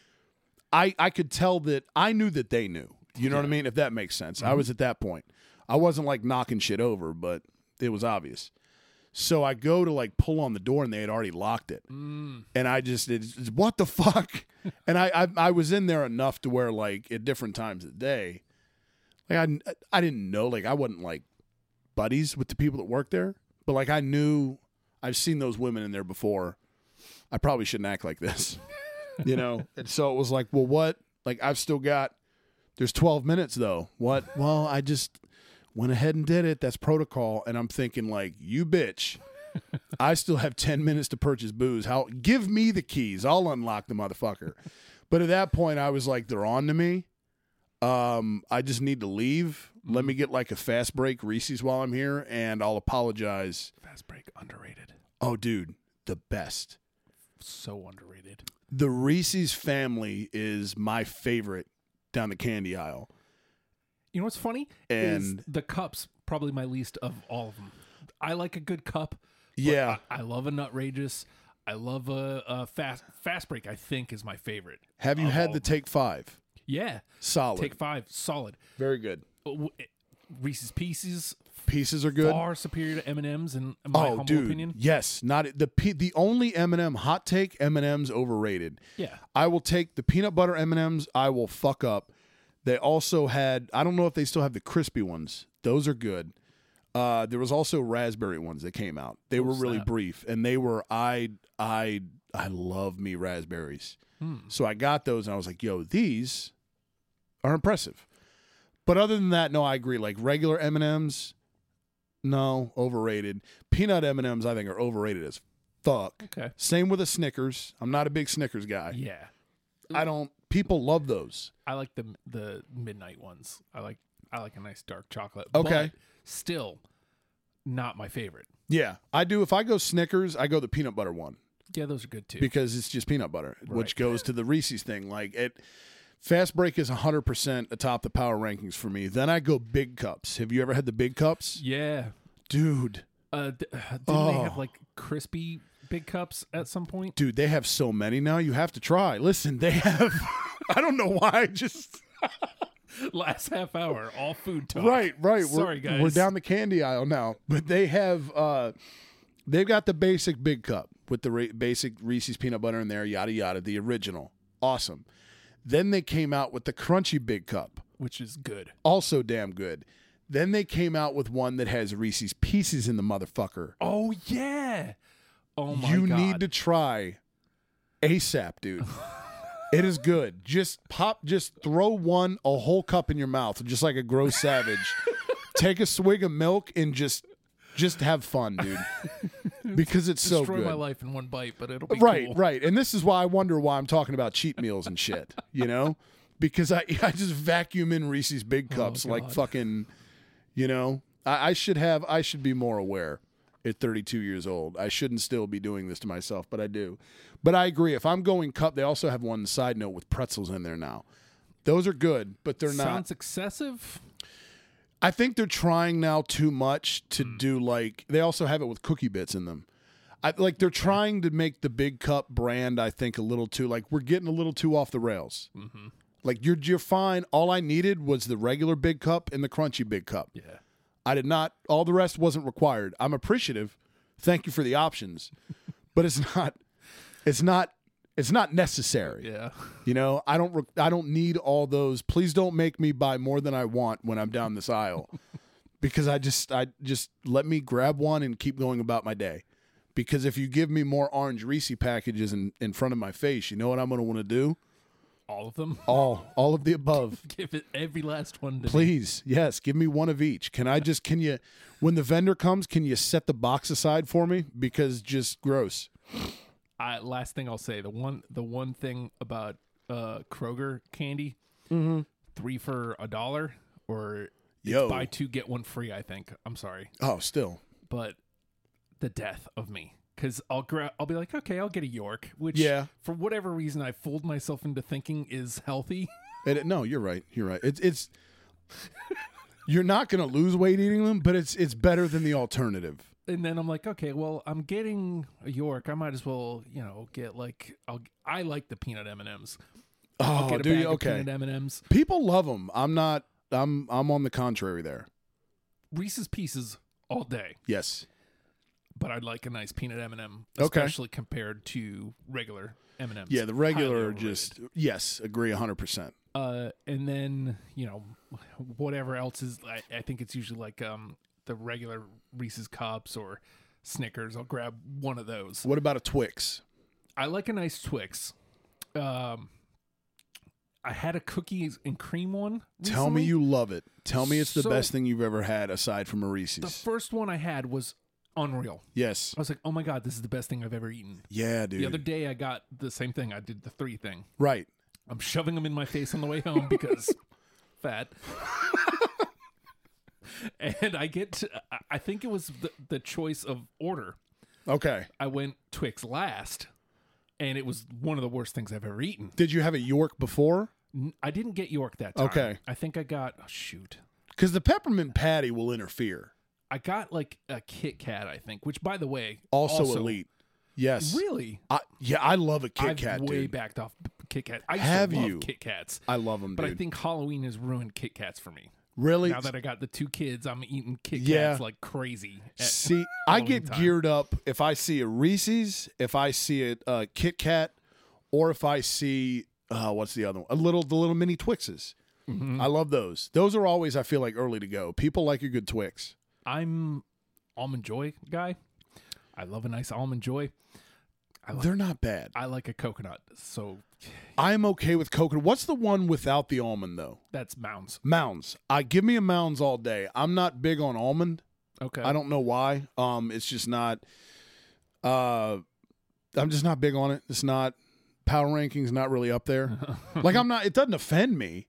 I I could tell that I knew that they knew. You know what I mean? If that makes sense. I mm-hmm. was at that point. I wasn't like knocking shit over, but it was obvious. So I go to like pull on the door and they had already locked it. Mm. And I just it's, it's, what the fuck? and I, I I was in there enough to where like at different times of the day, like I I didn't know like I wasn't like buddies with the people that work there, but like I knew I've seen those women in there before. I probably shouldn't act like this, you know. and so it was like, well, what? Like I've still got. There's 12 minutes though. What? Well, I just went ahead and did it. That's protocol. And I'm thinking like, you bitch. I still have 10 minutes to purchase booze. How? Give me the keys. I'll unlock the motherfucker. But at that point, I was like, they're on to me. Um, I just need to leave. Let me get like a fast break Reese's while I'm here, and I'll apologize. Fast break underrated. Oh, dude, the best. So underrated. The Reese's family is my favorite down the candy aisle. You know what's funny? And- is the cups probably my least of all of them. I like a good cup. Yeah. I, I love a nutrageous. I love a, a fast fast break. I think is my favorite. Have you had the. Take Five? Yeah, Solid. take five, solid. Very good. Uh, Reese's Pieces Pieces are good. far superior to M and M's in my oh, humble dude. opinion. Yes, not the P, the only M&M hot take. M&M's overrated. Yeah, I will take the peanut butter M&Ms. I will fuck up. They also had I don't know if they still have the crispy ones. Those are good. Uh, there was also raspberry ones that came out. They were really snap. brief, and they were I I I love me raspberries. Hmm. So I got those, and I was like, "Yo, these are impressive." But other than that, no, I agree. Like regular M and M's, no, overrated. Peanut M and M's, I think, are overrated as fuck. Okay. Same with a Snickers. I'm not a big Snickers guy. yeah. I don't. People love those. I like the the midnight ones. I like I like a nice dark chocolate. Okay. still not my favorite. Yeah, I do. If I go Snickers, I go the peanut butter one Yeah, those are good too. because it's just peanut butter, which goes to the Reese's thing. Like it, Fast Break is 100% atop the power rankings for me. Then I go Big Cups. Have you ever had the Big Cups? yeah. Dude, Uh, d- didn't they Oh. have like crispy big cups at some point? dude, they have so many now. You have to try. Listen, they have. I don't know why. Just Last half hour, all food talk. right, right. Sorry, we're, guys. We're down the candy aisle now, but they have. uh They've got the basic big cup with the re- basic Reese's peanut butter in there, yada yada, the original, awesome. Then they came out with the crunchy big cup, which is good. also damn good. Then they came out with one that has Reese's pieces in the motherfucker. Oh yeah. Oh my you god. You need to try ASAP, dude. it is good. Just pop, just throw one, a whole cup in your mouth, just like a gross savage. Take a swig of milk and just, just have fun, dude. Because it's so good. destroy my life in one bite, but it'll be right, cool. right. And this is why I wonder why I'm talking about cheat meals and shit. You know, because I I just vacuum in Reese's big oh, cups like Oh, God. fucking. You know, I, I should have. I should be more aware. At 32 years old, I shouldn't still be doing this to myself, but I do. But I agree. If I'm going cup, they also have one side note with pretzels in there now. Those are good, but they're not. Sounds excessive. I think they're trying now too much to Hmm. do like they also have it with cookie bits in them. I like they're trying to make the big cup brand. I think a little too like we're getting a little too off the rails. Mm-hmm. Like you're you're fine. All I needed was the regular big cup and the crunchy big cup. Yeah. I did not. All the rest wasn't required. I'm appreciative. Thank you for the options, but it's not. It's not. It's not necessary. Yeah. You know, I don't. Re- I don't need all those. Please don't make me buy more than I want when I'm down this aisle, because I just, I just let me grab one and keep going about my day. Because if you give me more orange Reese packages in, in front of my face, you know what I'm going to want to do? All of them. All, all of the above. Give it every last one to me. Please, yes, give me one of each. Can I just can you when the vendor comes, can you set the box aside for me because just gross. I, last thing I'll say the one the one thing about uh, Kroger candy, Mm-hmm. three for a dollar or Yo. buy two get one free. I think. I'm sorry, Oh, still. but the death of me because I'll gra- I'll be like, okay, I'll get a York, which Yeah. for whatever reason I fooled myself into thinking is healthy. And it, no, you're right. You're right. It's it's you're not going to lose weight eating them, but it's it's better than the alternative. and then I'm like, okay, well, I'm getting a York. I might as well, you know, get like I'll I like the peanut M and M's. Oh, Get a do bag you? of Okay. peanut M and M's. People love them. I'm not. I'm I'm on the contrary there. Reese's Pieces all day, Yes. But I'd like a nice peanut M and m Okay. especially compared to regular M and M's. Yeah, the regular are just yes, agree 100%. Uh, and then you know, whatever else is, I, I think it's usually like um the regular Reese's cups or Snickers. I'll grab one of those. What about a Twix? I like a nice Twix. Um, I had a cookies and cream one. Tell me you love it. Tell me it's the So- best thing you've ever had aside from a Reese's. The first one I had was unreal. yes. I was like, oh my god, this is the best thing I've ever eaten. Yeah, dude. The other day I got the same thing. I did the three thing. right. I'm shoving them in my face on the way home because fat. and I get to, I- think it was the, the choice of order. Okay. I went Twix last, and it was one of the worst things I've ever eaten. Did you have a York before? N- I didn't get York that time. Okay. I think I got, oh, shoot. Because the peppermint patty will interfere. I got like a Kit Kat, I think, which by the way, Also, elite. Yes. Really? I, yeah, I love a Kit I've Kat, way dude. backed off Kit Kat. I Have you? Kit Kats. I love them, But dude. I think Halloween has ruined Kit Kats for me. really. Now that I got the two kids, I'm eating Kit Kats Yeah. like crazy. See, I get time. geared up if I see a Reese's, if I see a, a Kit Kat, or if I see uh, what's the other one? A little the little mini Twixes. Mm-hmm. I love those. Those are always I feel like early to go. People like a good Twix. I'm almond joy guy. I love a nice almond joy. I like, They're not bad. I like a coconut, so I'm okay with coconut. What's the one without the almond though? that's mounds. Mounds. I give me a Mounds all day. I'm not big on almond. Okay, I don't know why. Um, it's just not. Uh, I'm just not big on it. It's not power rankings. Not really up there. like I'm not. It doesn't offend me,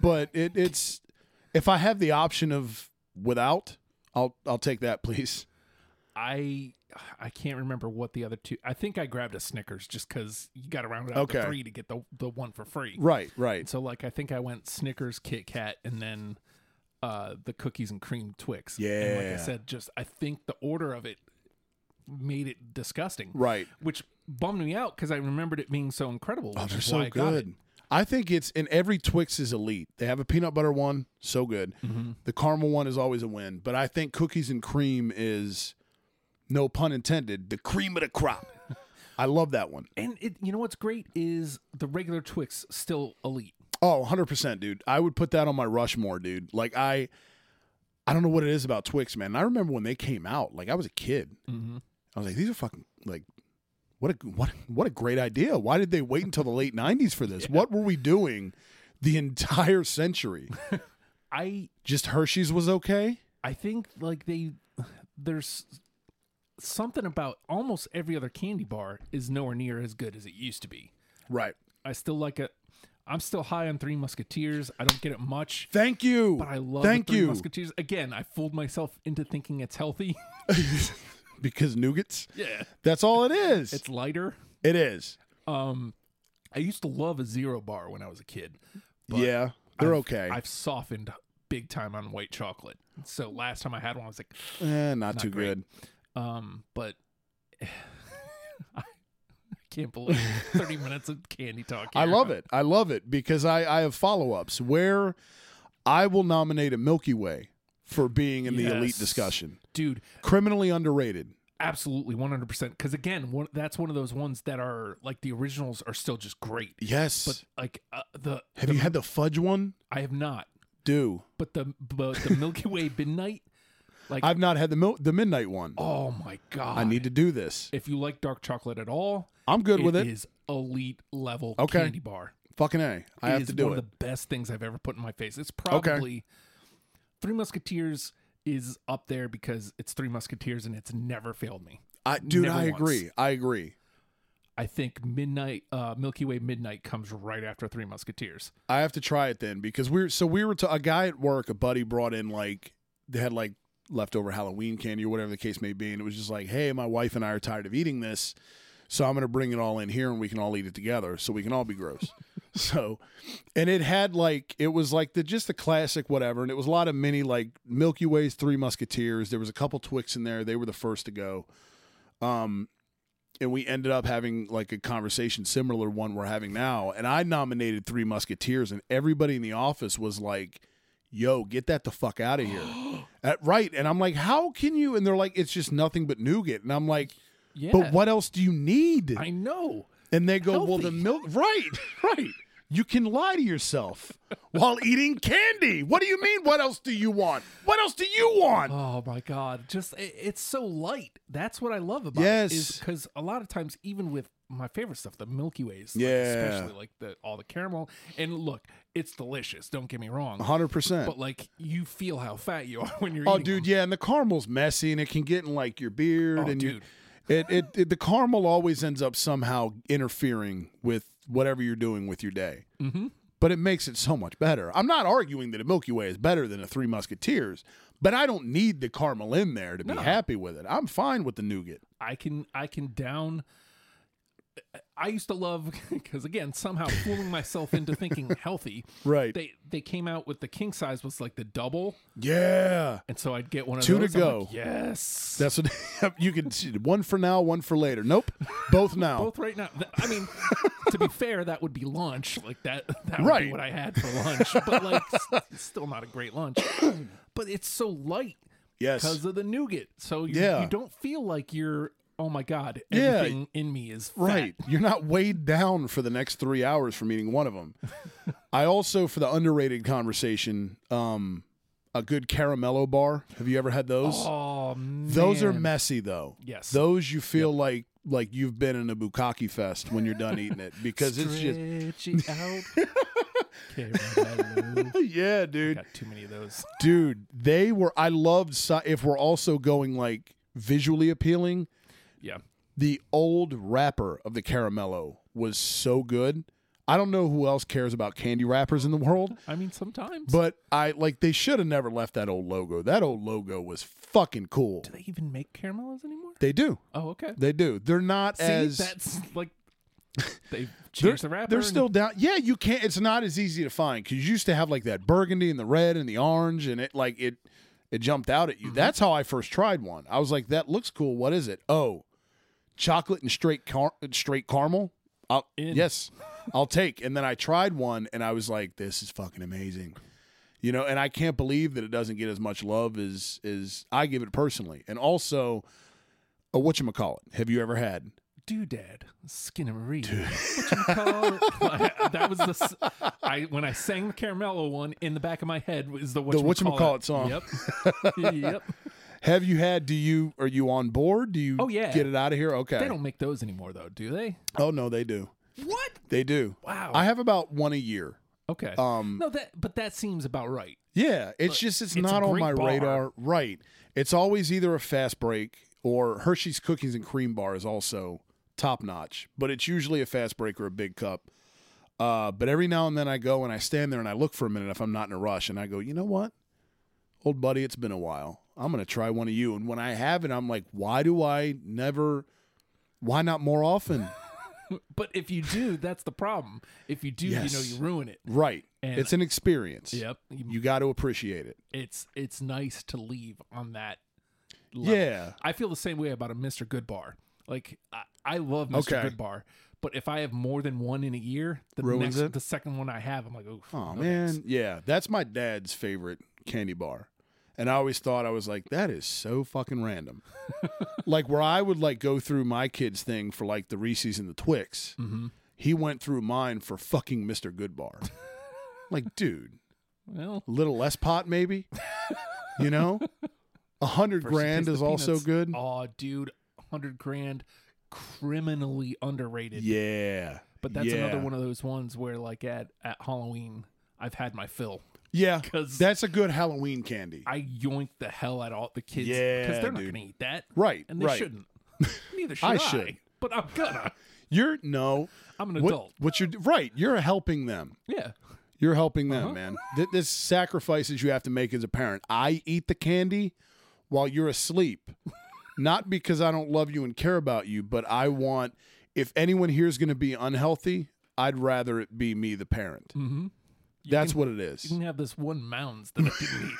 but it it's if I have the option of without, I'll I'll take that, please. I I can't remember what the other two. I think I grabbed a Snickers just because you got to round it out Okay. to three to get the the one for free. Right, right. So like I think I went Snickers, Kit Kat, and then uh the cookies and cream Twix. Yeah. And like I said, just I think the order of it made it disgusting. Right. Which bummed me out because I remembered it being so incredible. Oh, they're so good. I think it's in every Twix is elite. They have a peanut butter one, so good. Mm-hmm. The caramel one is always a win, but I think cookies and cream is, no pun intended, the cream of the crop. I love that one. And it, you know what's great is the regular Twix still elite. Oh, 100%, dude. I would put that on my Rushmore, dude. Like I I don't know what it is about Twix, man. And I remember when they came out, like I was a kid. Mm-hmm. I was like these are fucking like what a what what a great idea. Why did they wait until the late 90s for this? What were we doing the entire century? I Just Hershey's was okay? I think like they there's something about almost every other candy bar is nowhere near as good as it used to be. Right. I still like it. I'm still high on Three Musketeers. I don't get it much, Thank you. but I love Thank Three you. Musketeers. Again, I fooled myself into thinking it's healthy. because nougats. yeah, That's all it is. it's lighter. it is. Um, I used to love a zero bar when I was a kid. but yeah. They're I've- okay. I've softened big time on white chocolate. So last time I had one, I was like, eh, not, too great. good. um, but I can't believe 30 minutes of candy talk. I here. love it. I love it because I, I have follow ups where I will nominate a Milky Way for being in the elite discussion. dude. Criminally underrated. Absolutely, 100. percent Because again, one, that's one of those ones that are like the originals are still just great. Yes. But like uh, the have the- you had the fudge one? I have not. Do. But the but the Milky Way Midnight, Like, I've not had the mil- the midnight one. oh my god! I need to do this. If you like dark chocolate at all, I'm good with it. It is elite level Okay. candy bar. Fucking a. I It have to do one it. of the best things I've ever put in my face. It's probably Three Musketeers is up there because it's Three Musketeers and it's never failed me. I, dude, never I once. agree. I agree. I think Midnight, uh, Milky Way Midnight comes right after Three Musketeers. I have to try it then because we're so we were to, a guy at work, a buddy brought in like they had like leftover Halloween candy or whatever the case may be, and it was just like, hey, my wife and I are tired of eating this, so I'm gonna bring it all in here and we can all eat it together, so we can all be gross. So, and it had like it was like the just the classic whatever, and it was a lot of mini like Milky Ways, Three Musketeers. There was a couple Twix in there; they were the first to go. Um, and we ended up having like a conversation similar one we're having now and i nominated three musketeers and everybody in the office was like yo get that the fuck out of here. Uh, right and i'm like how can you? And they're like it's just nothing but nougat. And i'm like Yeah, but what else do you need? I know. and they go well the milk right right you can lie to yourself while eating candy what do you mean what else do you want what else do you want Oh my god! Just it, it's so light. That's what I love about Yes. it. Is because a lot of times, even with my favorite stuff, the Milky Ways, like, Yeah. especially like the all the caramel. And look, it's delicious. Don't get me wrong. 100% But like, you feel how fat you are when you're. Oh, dude, them. yeah, and the caramel's messy, and it can get in like your beard, Oh, and you, dude. it, it, it, the caramel always ends up somehow interfering with whatever you're doing with your day. Mm-hmm. But it makes it so much better. I'm not arguing that a Milky Way is better than a Three Musketeers, but I don't need the caramel in there to be No. happy with it. I'm fine with the nougat. I can I can down. I used to love because again somehow fooling myself into thinking healthy. Right. They they came out with the king size was like the double, Yeah, and so I'd get one of Two to those. I'm go. like, yes, that's what you can see. One for now, one for later. Nope, both now. both right now. I mean, to be fair, that would be lunch. Like that. That would Right. be what I had for lunch. But like, it's still not a great lunch. but it's so light yes, because of the nougat. So you, Yeah. you don't feel like you're. Oh my god! Yeah. In me is fat. Right. You're not weighed down for the next three hours from eating one of them. I also, for the underrated conversation, um, a good caramello bar. Have you ever had those? Oh man, those are messy though. Yes. Those you feel like like you've been in a bukkake fest when you're done eating it because it's just out. Yeah, dude. Got too many of those. Dude, they were I loved if we're also going like visually appealing, Yeah. the old wrapper of the caramello was so good. I don't know who else cares about candy wrappers in the world, I mean, sometimes. but I like they should have never left that old logo. That old logo was fucking cool. do they even make caramellos anymore? They do. Oh, okay. They do. They're not See, as that's like they they're, changed the wrapper. they're and- still down. Yeah, you can't. It's not as easy to find because you used to have like that burgundy and the red and the orange, and it like it it jumped out Mm-hmm. at you. That's how I first tried one. I was like, that looks cool. What is it? Oh, chocolate and straight car- straight caramel. I'll, yes, I'll take. And then I tried one, and I was like, this is fucking amazing. You know, and I can't believe that it doesn't get as much love as as I give it personally. And also, uh, what you call it? Have you ever had? doodad, Skinner Marie. Whatchamacallit? that was the I when I sang the Caramello one in the back of my head was the what The whatchamacallit song. Yep. yep. Have you had? Do you are you on board? Do you? Oh, yeah. Get it out of here. Okay. They don't make those anymore though, do they? oh no, they do. What? They do. Wow. I have about one a year. Okay. Um, no, that but that seems about right. Yeah, it's just it's, it's not on my bar. radar. Right. It's always either a fast break or Hershey's cookies and cream bar is also top notch, but it's usually a fast break or a big cup. Uh, but every now and then I go and I stand there and I look for a minute if I'm not in a rush and I go, you know what, old buddy, it's been a while. I'm gonna try one of you. And when I have it, I'm like, why do I never? Why not more often? But if you do, that's the problem. If you do, you know you ruin it. right. And- it's an experience. Yep. You got to appreciate it. It's it's nice to leave on that. Level. Yeah. I feel the same way about a Mr. Good bar. Like I, I love Mr. Okay. Good bar, but if I have more than one in a year, the Ruins next it? the second one I have, I'm like, oh, Oh man, yeah, that's my dad's favorite candy bar. And I always thought I was like, that is so fucking random. like where I would like go through my kids' thing for like the Reese's and the Twix. Mm-hmm. He went through mine for fucking Mr. Goodbar. like, dude, Well, a little less pot maybe. You know? A hundred grand is also good. Oh, dude, hundred grand, criminally underrated. Yeah. But that's yeah. another one of those ones where, like at at Halloween, I've had my fill. Yeah. 'Cause- That's a good Halloween candy. I yoink the hell out of all the kids Yeah, because they're not dude. going to eat that, Right, And they right. shouldn't. Neither should I I. should. but I'm gonna. You're no. I'm an What, adult. what you're right. You're helping them. Yeah, You're helping them, Uh-huh. man. Th- this sacrifices you have to make as a parent. I eat the candy while you're asleep, not because I don't love you and care about you, but I want. If anyone here is going to be unhealthy, I'd rather it be me, the parent. mm-hmm. That's can- what it is. you can have this one mounds that I didn't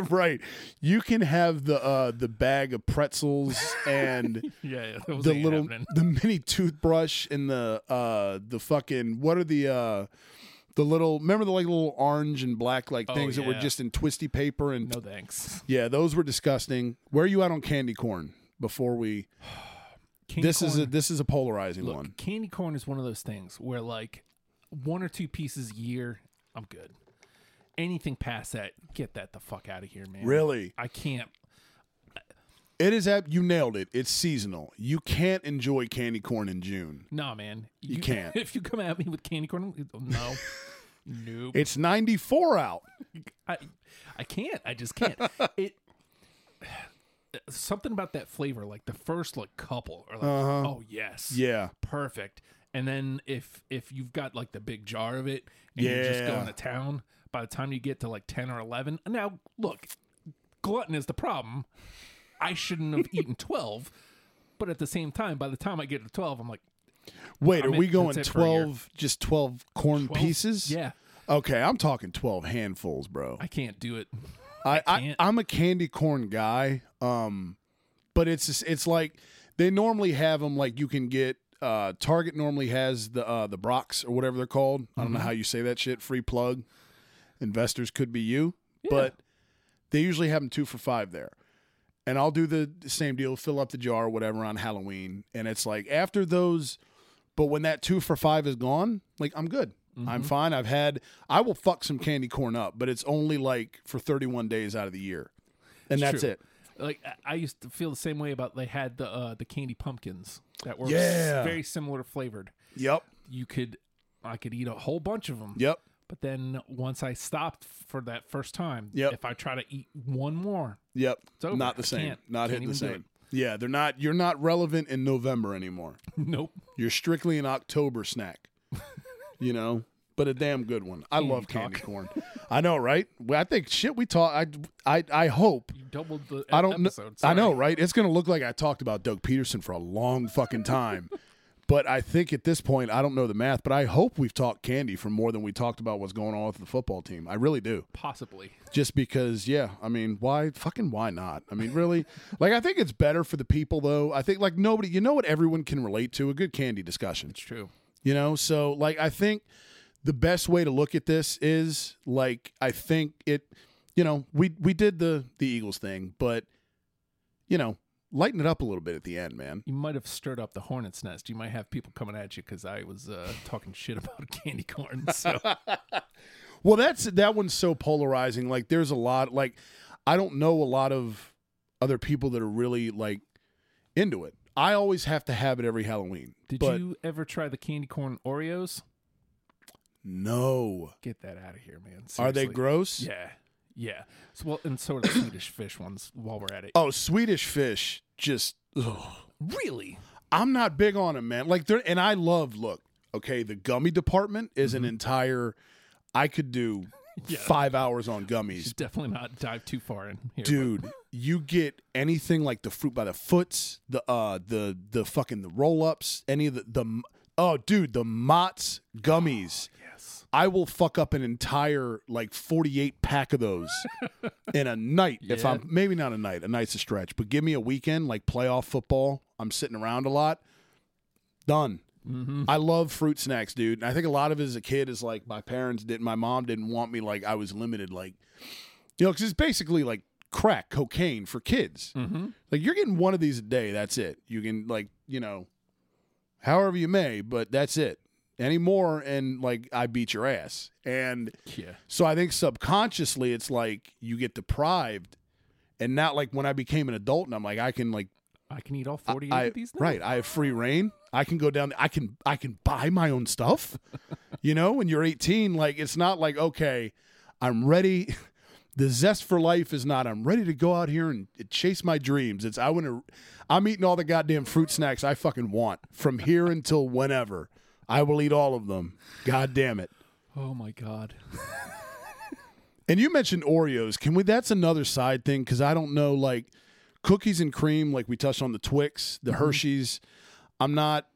eat. right. You can have the uh, the bag of pretzels and yeah, yeah, the little happening. the mini toothbrush and the uh the fucking what are the uh the little remember the like little orange and black like Oh, things that were just in twisty paper and No thanks. yeah those were disgusting where are you at on candy corn before we Candy this is a this is a polarizing look. one Candy corn is one of those things where like one or two pieces a year, I'm good. Anything past that, get that the fuck out of here, man. really I can't. it is at you nailed it it's seasonal you can't enjoy candy corn in June Nah, man. You can't. If you come at me with candy corn, no, nope. it's 94 out I, I can't. I just can't. it. Something about that flavor, like the first like couple, are like, oh yes, Uh-huh. yeah perfect. And then if if you've got like the big jar of it and you're just Yeah. going to town, by the time you get to like ten or eleven, now look, glutton is the problem. I shouldn't have eaten twelve, but at the same time, by the time I get to twelve, I'm like wait I are we going it for 12 just 12 corn 12? pieces Yeah, okay I'm talking 12 handfuls bro I can't do it. I, I, can't. I'm a candy corn guy. Um, but it's just- it's like they normally have them like you can get. Uh, Target normally has the uh, the Brach's or whatever they're called. I don't know how you say that shit. Free plug. Investors could be you, but they usually have them two for five there. And I'll do the same deal, fill up the jar, or whatever, on Halloween. And it's like after those, but when that two for five is gone, like I'm good. I'm fine. I've had, I will fuck some candy corn up, but it's only like for 31 days out of the year. And that's True. it. Like I- used to feel the same way about they had the uh, the candy pumpkins that were Yeah. very similar flavored. Yep. You could I could eat a whole bunch of them. Yep. But then once I stopped for that first time, Yep. if I try to eat one more, Yep. over. Not the I same. can't- Not can't hitting the even do same. Yeah, they're not. You're not relevant in November anymore. nope. You're strictly an October snack. you know, but a damn good one. I love candy talk. corn. I know, right? Well, I think shit. We talk. I. I. I hope. You doubled the I don't know. I know, right? It's gonna look like I talked about Doug Pederson for a long fucking time. but I think at this point, I don't know the math, but I hope we've talked candy for more than we talked about what's going on with the football team. I really do. Possibly. just because yeah i mean why fucking why not i mean really like i think it's better for the people though i think like nobody you know what everyone can relate to a good candy discussion It's true. you know so like i think the best way to look at this is like i think it you know we we did the the eagles thing but you know lighten it up a little bit at the end man You might have stirred up the hornet's nest. You might have people coming at you because I was uh, talking shit about candy corn. So Well, that's that one's so polarizing. Like, there's a lot. Like, I don't know a lot of other people that are really like into it. I always have to have it every Halloween. did but you ever try the candy corn Oreos? No, Get that out of here, man. are they gross? Yeah, yeah. So well, and so are the Swedish fish ones. While we're at it, Oh, Swedish fish. Just ugh. really? I'm not big on them, man. Like, they're and I love. Look, okay, the gummy department is an entire. I could do five hours on gummies. Should definitely not dive too far in here, but- dude you get anything like the fruit by the foots the uh the the fucking the roll-ups any of the the oh dude the mott's gummies yes. I will fuck up an entire like 48 pack of those in a night if i'm maybe not a night a night's a stretch but give me a weekend like playoff football i'm sitting around a lot done Mm-hmm. I love fruit snacks, dude. And I think a lot of it as a kid is like my parents didn't, my mom didn't want me like I was limited, like, you know, because it's basically like crack cocaine for kids. Mm-hmm. Like you're getting one of these a day. That's it. You can like, you know, however you may, but that's it. Any more, and like I beat your ass. And Yeah. so I think subconsciously it's like you get deprived And not like when I became an adult, and I'm like, I can like, I can eat all 48 I of these now. right, I have free reign. I can go down. I can I can buy my own stuff. you know, when you're 18, like it's not like okay, I'm ready. The zest for life is not. I'm ready to go out here and chase my dreams. It's I want to. I'm eating all the goddamn fruit snacks I fucking want from here until whenever. I will eat all of them. God damn it. Oh my god. And you mentioned Oreos. Can we? That's another side thing because I don't know. Like cookies and cream, like we touched on the Twix, the mm-hmm. Hershey's. I'm not.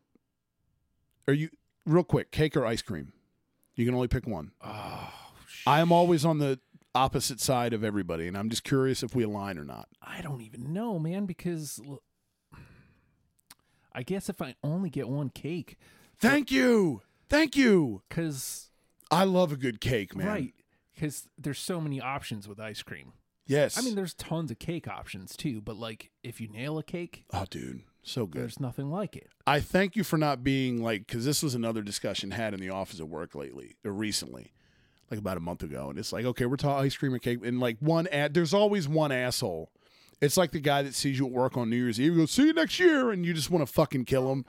Are you real quick? Cake or ice cream? You can only pick one. Oh, I am always on the opposite side of everybody, and I'm just curious if we align or not. I don't even know, man, because I guess if I only get one cake, Thank you, thank you. because I love a good cake, man. right, because there's so many options with ice cream. Yes. I mean, there's tons of cake options too, but like if you nail a cake, oh, dude, so good. there's nothing like it. I thank you for not being like because this was another discussion had in the office at work lately or recently, like about a month ago, and it's like okay, we're talking ice cream and cake, and like one ad, there's always one asshole. It's like the guy that sees you at work on New Year's Eve, goes, "See you next year," and you just want to fucking kill him.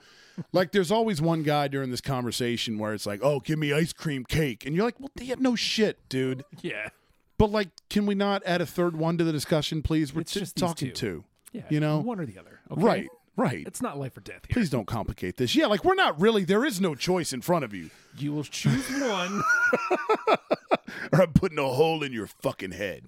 like there's always one guy during this conversation where it's like, "Oh, give me ice cream cake," and you're like, "Well, damn, no shit, dude." Yeah, But like, can we not add a third one to the discussion, please? We're It's just talking two. two. yeah, You know? one or the other. okay? Right, right. It's not life or death here. Please don't complicate this. Yeah, like we're not really. There is no choice in front of you. You will choose one. or I'm putting a hole in your fucking head.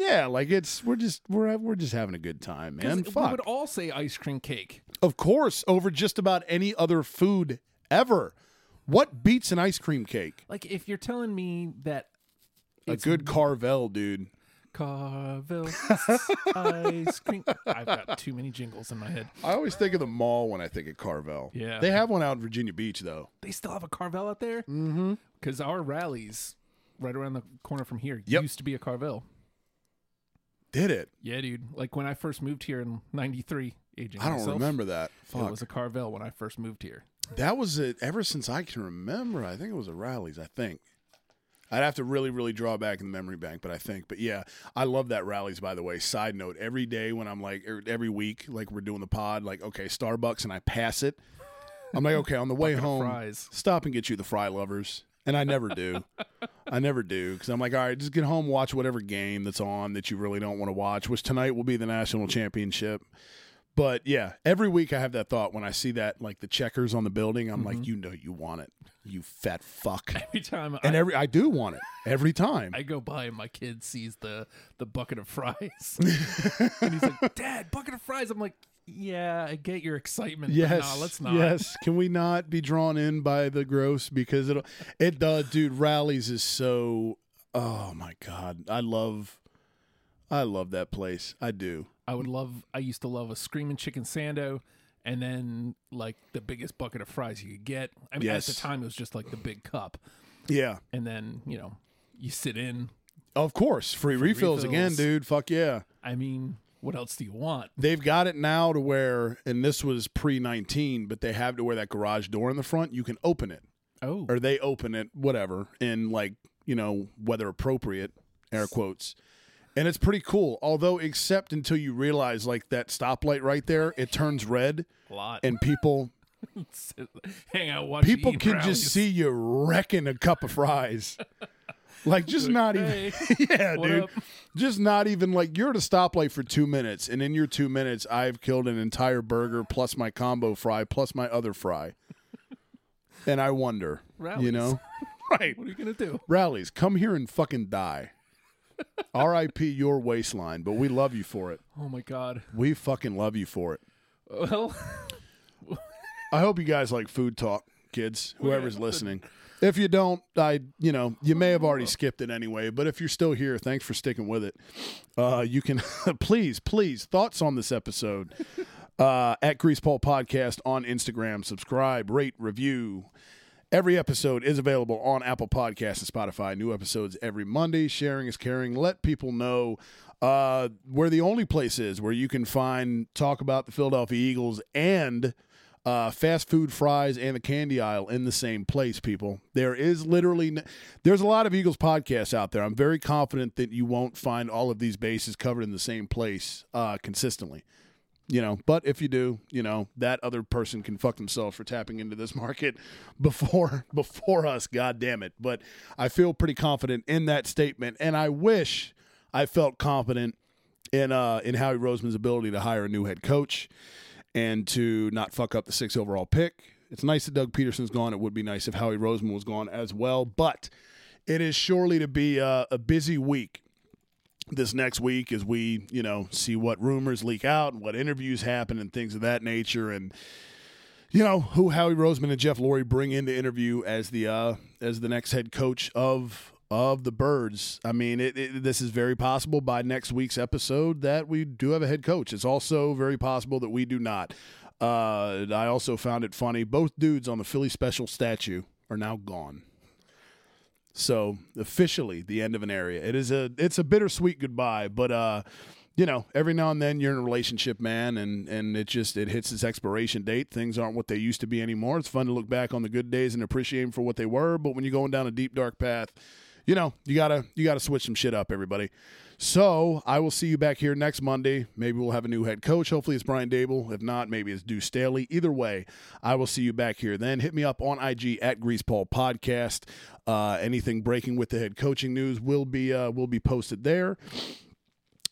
Yeah, like it's we're just we're we're just having a good time, man. Fuck. We would all say ice cream cake. of course, over just about any other food ever. What beats an ice cream cake? Like if you're telling me that A it's good Carvel, dude. Carvel ice cream. I've got too many jingles in my head. I always think of the mall when I think of Carvel. Yeah. They have one out in Virginia Beach though. They still have a Carvel out there? Mm-hmm. Because our Rally's right around the corner from here Yep. used to be a Carvel. Did it? Yeah, dude. Like when I first moved here in '93, aging I don't myself, remember that. It was a Carvel when I first moved here. That was it ever since I can remember. I think it was a Rally's, I think. I'd have to really, really draw back in the memory bank, but I think. But yeah, I love that Rally's, by the way. Side note, every day when I'm like, er, every week, like we're doing the pod, like, okay, Starbucks, and I pass it. I'm like, okay, on the way home, fries. stop and get you the fry lovers. And I never do. I never do because I'm like, all right, just get home, watch whatever game that's on that you really don't want to watch, which tonight will be the national championship. But yeah, every week I have that thought when I see that like the checkers on the building. I'm like, mm-hmm. you know, you want it, you fat fuck. Every time And I, every I do want it every time. I go by and my kid sees the the bucket of fries, and he's like, "Dad, bucket of fries." I'm like, "Yeah, I get your excitement. Yes, no, let's not." yes. Can we not be drawn in by the gross because it it does, dude. Rally's is so. Oh my god, I love, I love that place. I do. I would love. I used to love a screaming chicken sando, and then like the biggest bucket of fries you could get. I mean, Yes. at the time it was just like the big cup, Yeah, and then you know you sit in. of course. Free, refills, again, dude. Fuck yeah. I mean, what else do you want? They've got it now to where, and this was pre nineteen, but they have to where that garage door in the front, you can open it, Oh, or they open it, whatever, in like you know weather appropriate air quotes. And it's pretty cool, although except until you realize like that stoplight right there, it turns red, a lot. and people hang out, watch. people can just see you wrecking a cup of fries. Like just not even Hey, Yeah, dude. up? Just not even like you're at a stoplight for 2 minutes and in your 2 minutes I've killed an entire burger plus my combo fry plus my other fry. and I wonder, you know. right. what are you gonna do? Rally's, come here and fucking die. R.I.P. your waistline, but we love you for it. Oh my god. We fucking love you for it. Well, I hope you guys like food talk, kids, whoever's listening. If you don't, I you know, you may have already skipped it anyway, but if you're still here, thanks for sticking with it. Uh, you can please, please, thoughts on this episode uh, at Greasepole Podcast on Instagram. Subscribe, rate, review. Every episode is available on Apple Podcasts and Spotify. New episodes every Monday. Sharing is caring. Let people know uh, where the only place is where you can find talk about the Philadelphia Eagles and uh, fast food fries and the candy aisle in the same place, people. There is literally, there's a lot of Eagles podcasts out there. I'm very confident that you won't find all of these bases covered in the same place uh, consistently. You know, but if you do, you know, that other person can fuck themselves for tapping into this market before before us, god damn it. But I feel pretty confident in that statement and I wish I felt confident in uh in Howie Roseman's ability to hire a new head coach and to not fuck up the six overall pick. It's nice that Doug Pederson's gone. It would be nice if Howie Roseman was gone as well, but it is surely to be a, a busy week this next week as we, you know, see what rumors leak out and what interviews happen and things of that nature and you know, who Howie Roseman and Jeff Lurie bring in to interview as the uh as the next head coach of of the Birds. I mean, it, it, this is very possible by next week's episode that we do have a head coach. It's also very possible that we do not. Uh, I also found it funny. Both dudes on the Philly special statue are now gone. So officially, the end of an area. It is a it's a bittersweet goodbye, but uh, you know, every now and then you're in a relationship, man, and and it just it hits its expiration date. Things aren't what they used to be anymore. It's fun to look back on the good days and appreciate them for what they were, but when you're going down a deep dark path, you know, you gotta you gotta switch some shit up, everybody. So I will see you back here next Monday. Maybe we'll have a new head coach. Hopefully it's Brian Daboll. If not, maybe it's Deuce Staley. Either way, I will see you back here. Then hit me up on IG at Greasepole Podcast. Uh, anything breaking with the head coaching news will be uh, will be posted there.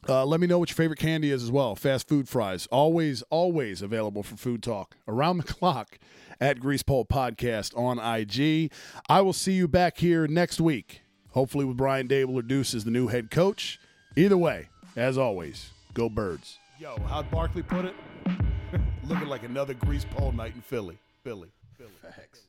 Uh, let me know what your favorite candy is as well. Fast food fries, always, always available for food talk around the clock at Greasepole Podcast on IG. I will see you back here next week, hopefully with Brian Daboll or Deuce as the new head coach. Either way, as always, go birds. Yo, how'd Barkley put it? Looking like another Greasepole night in Philly. Philly. Philly. Facts.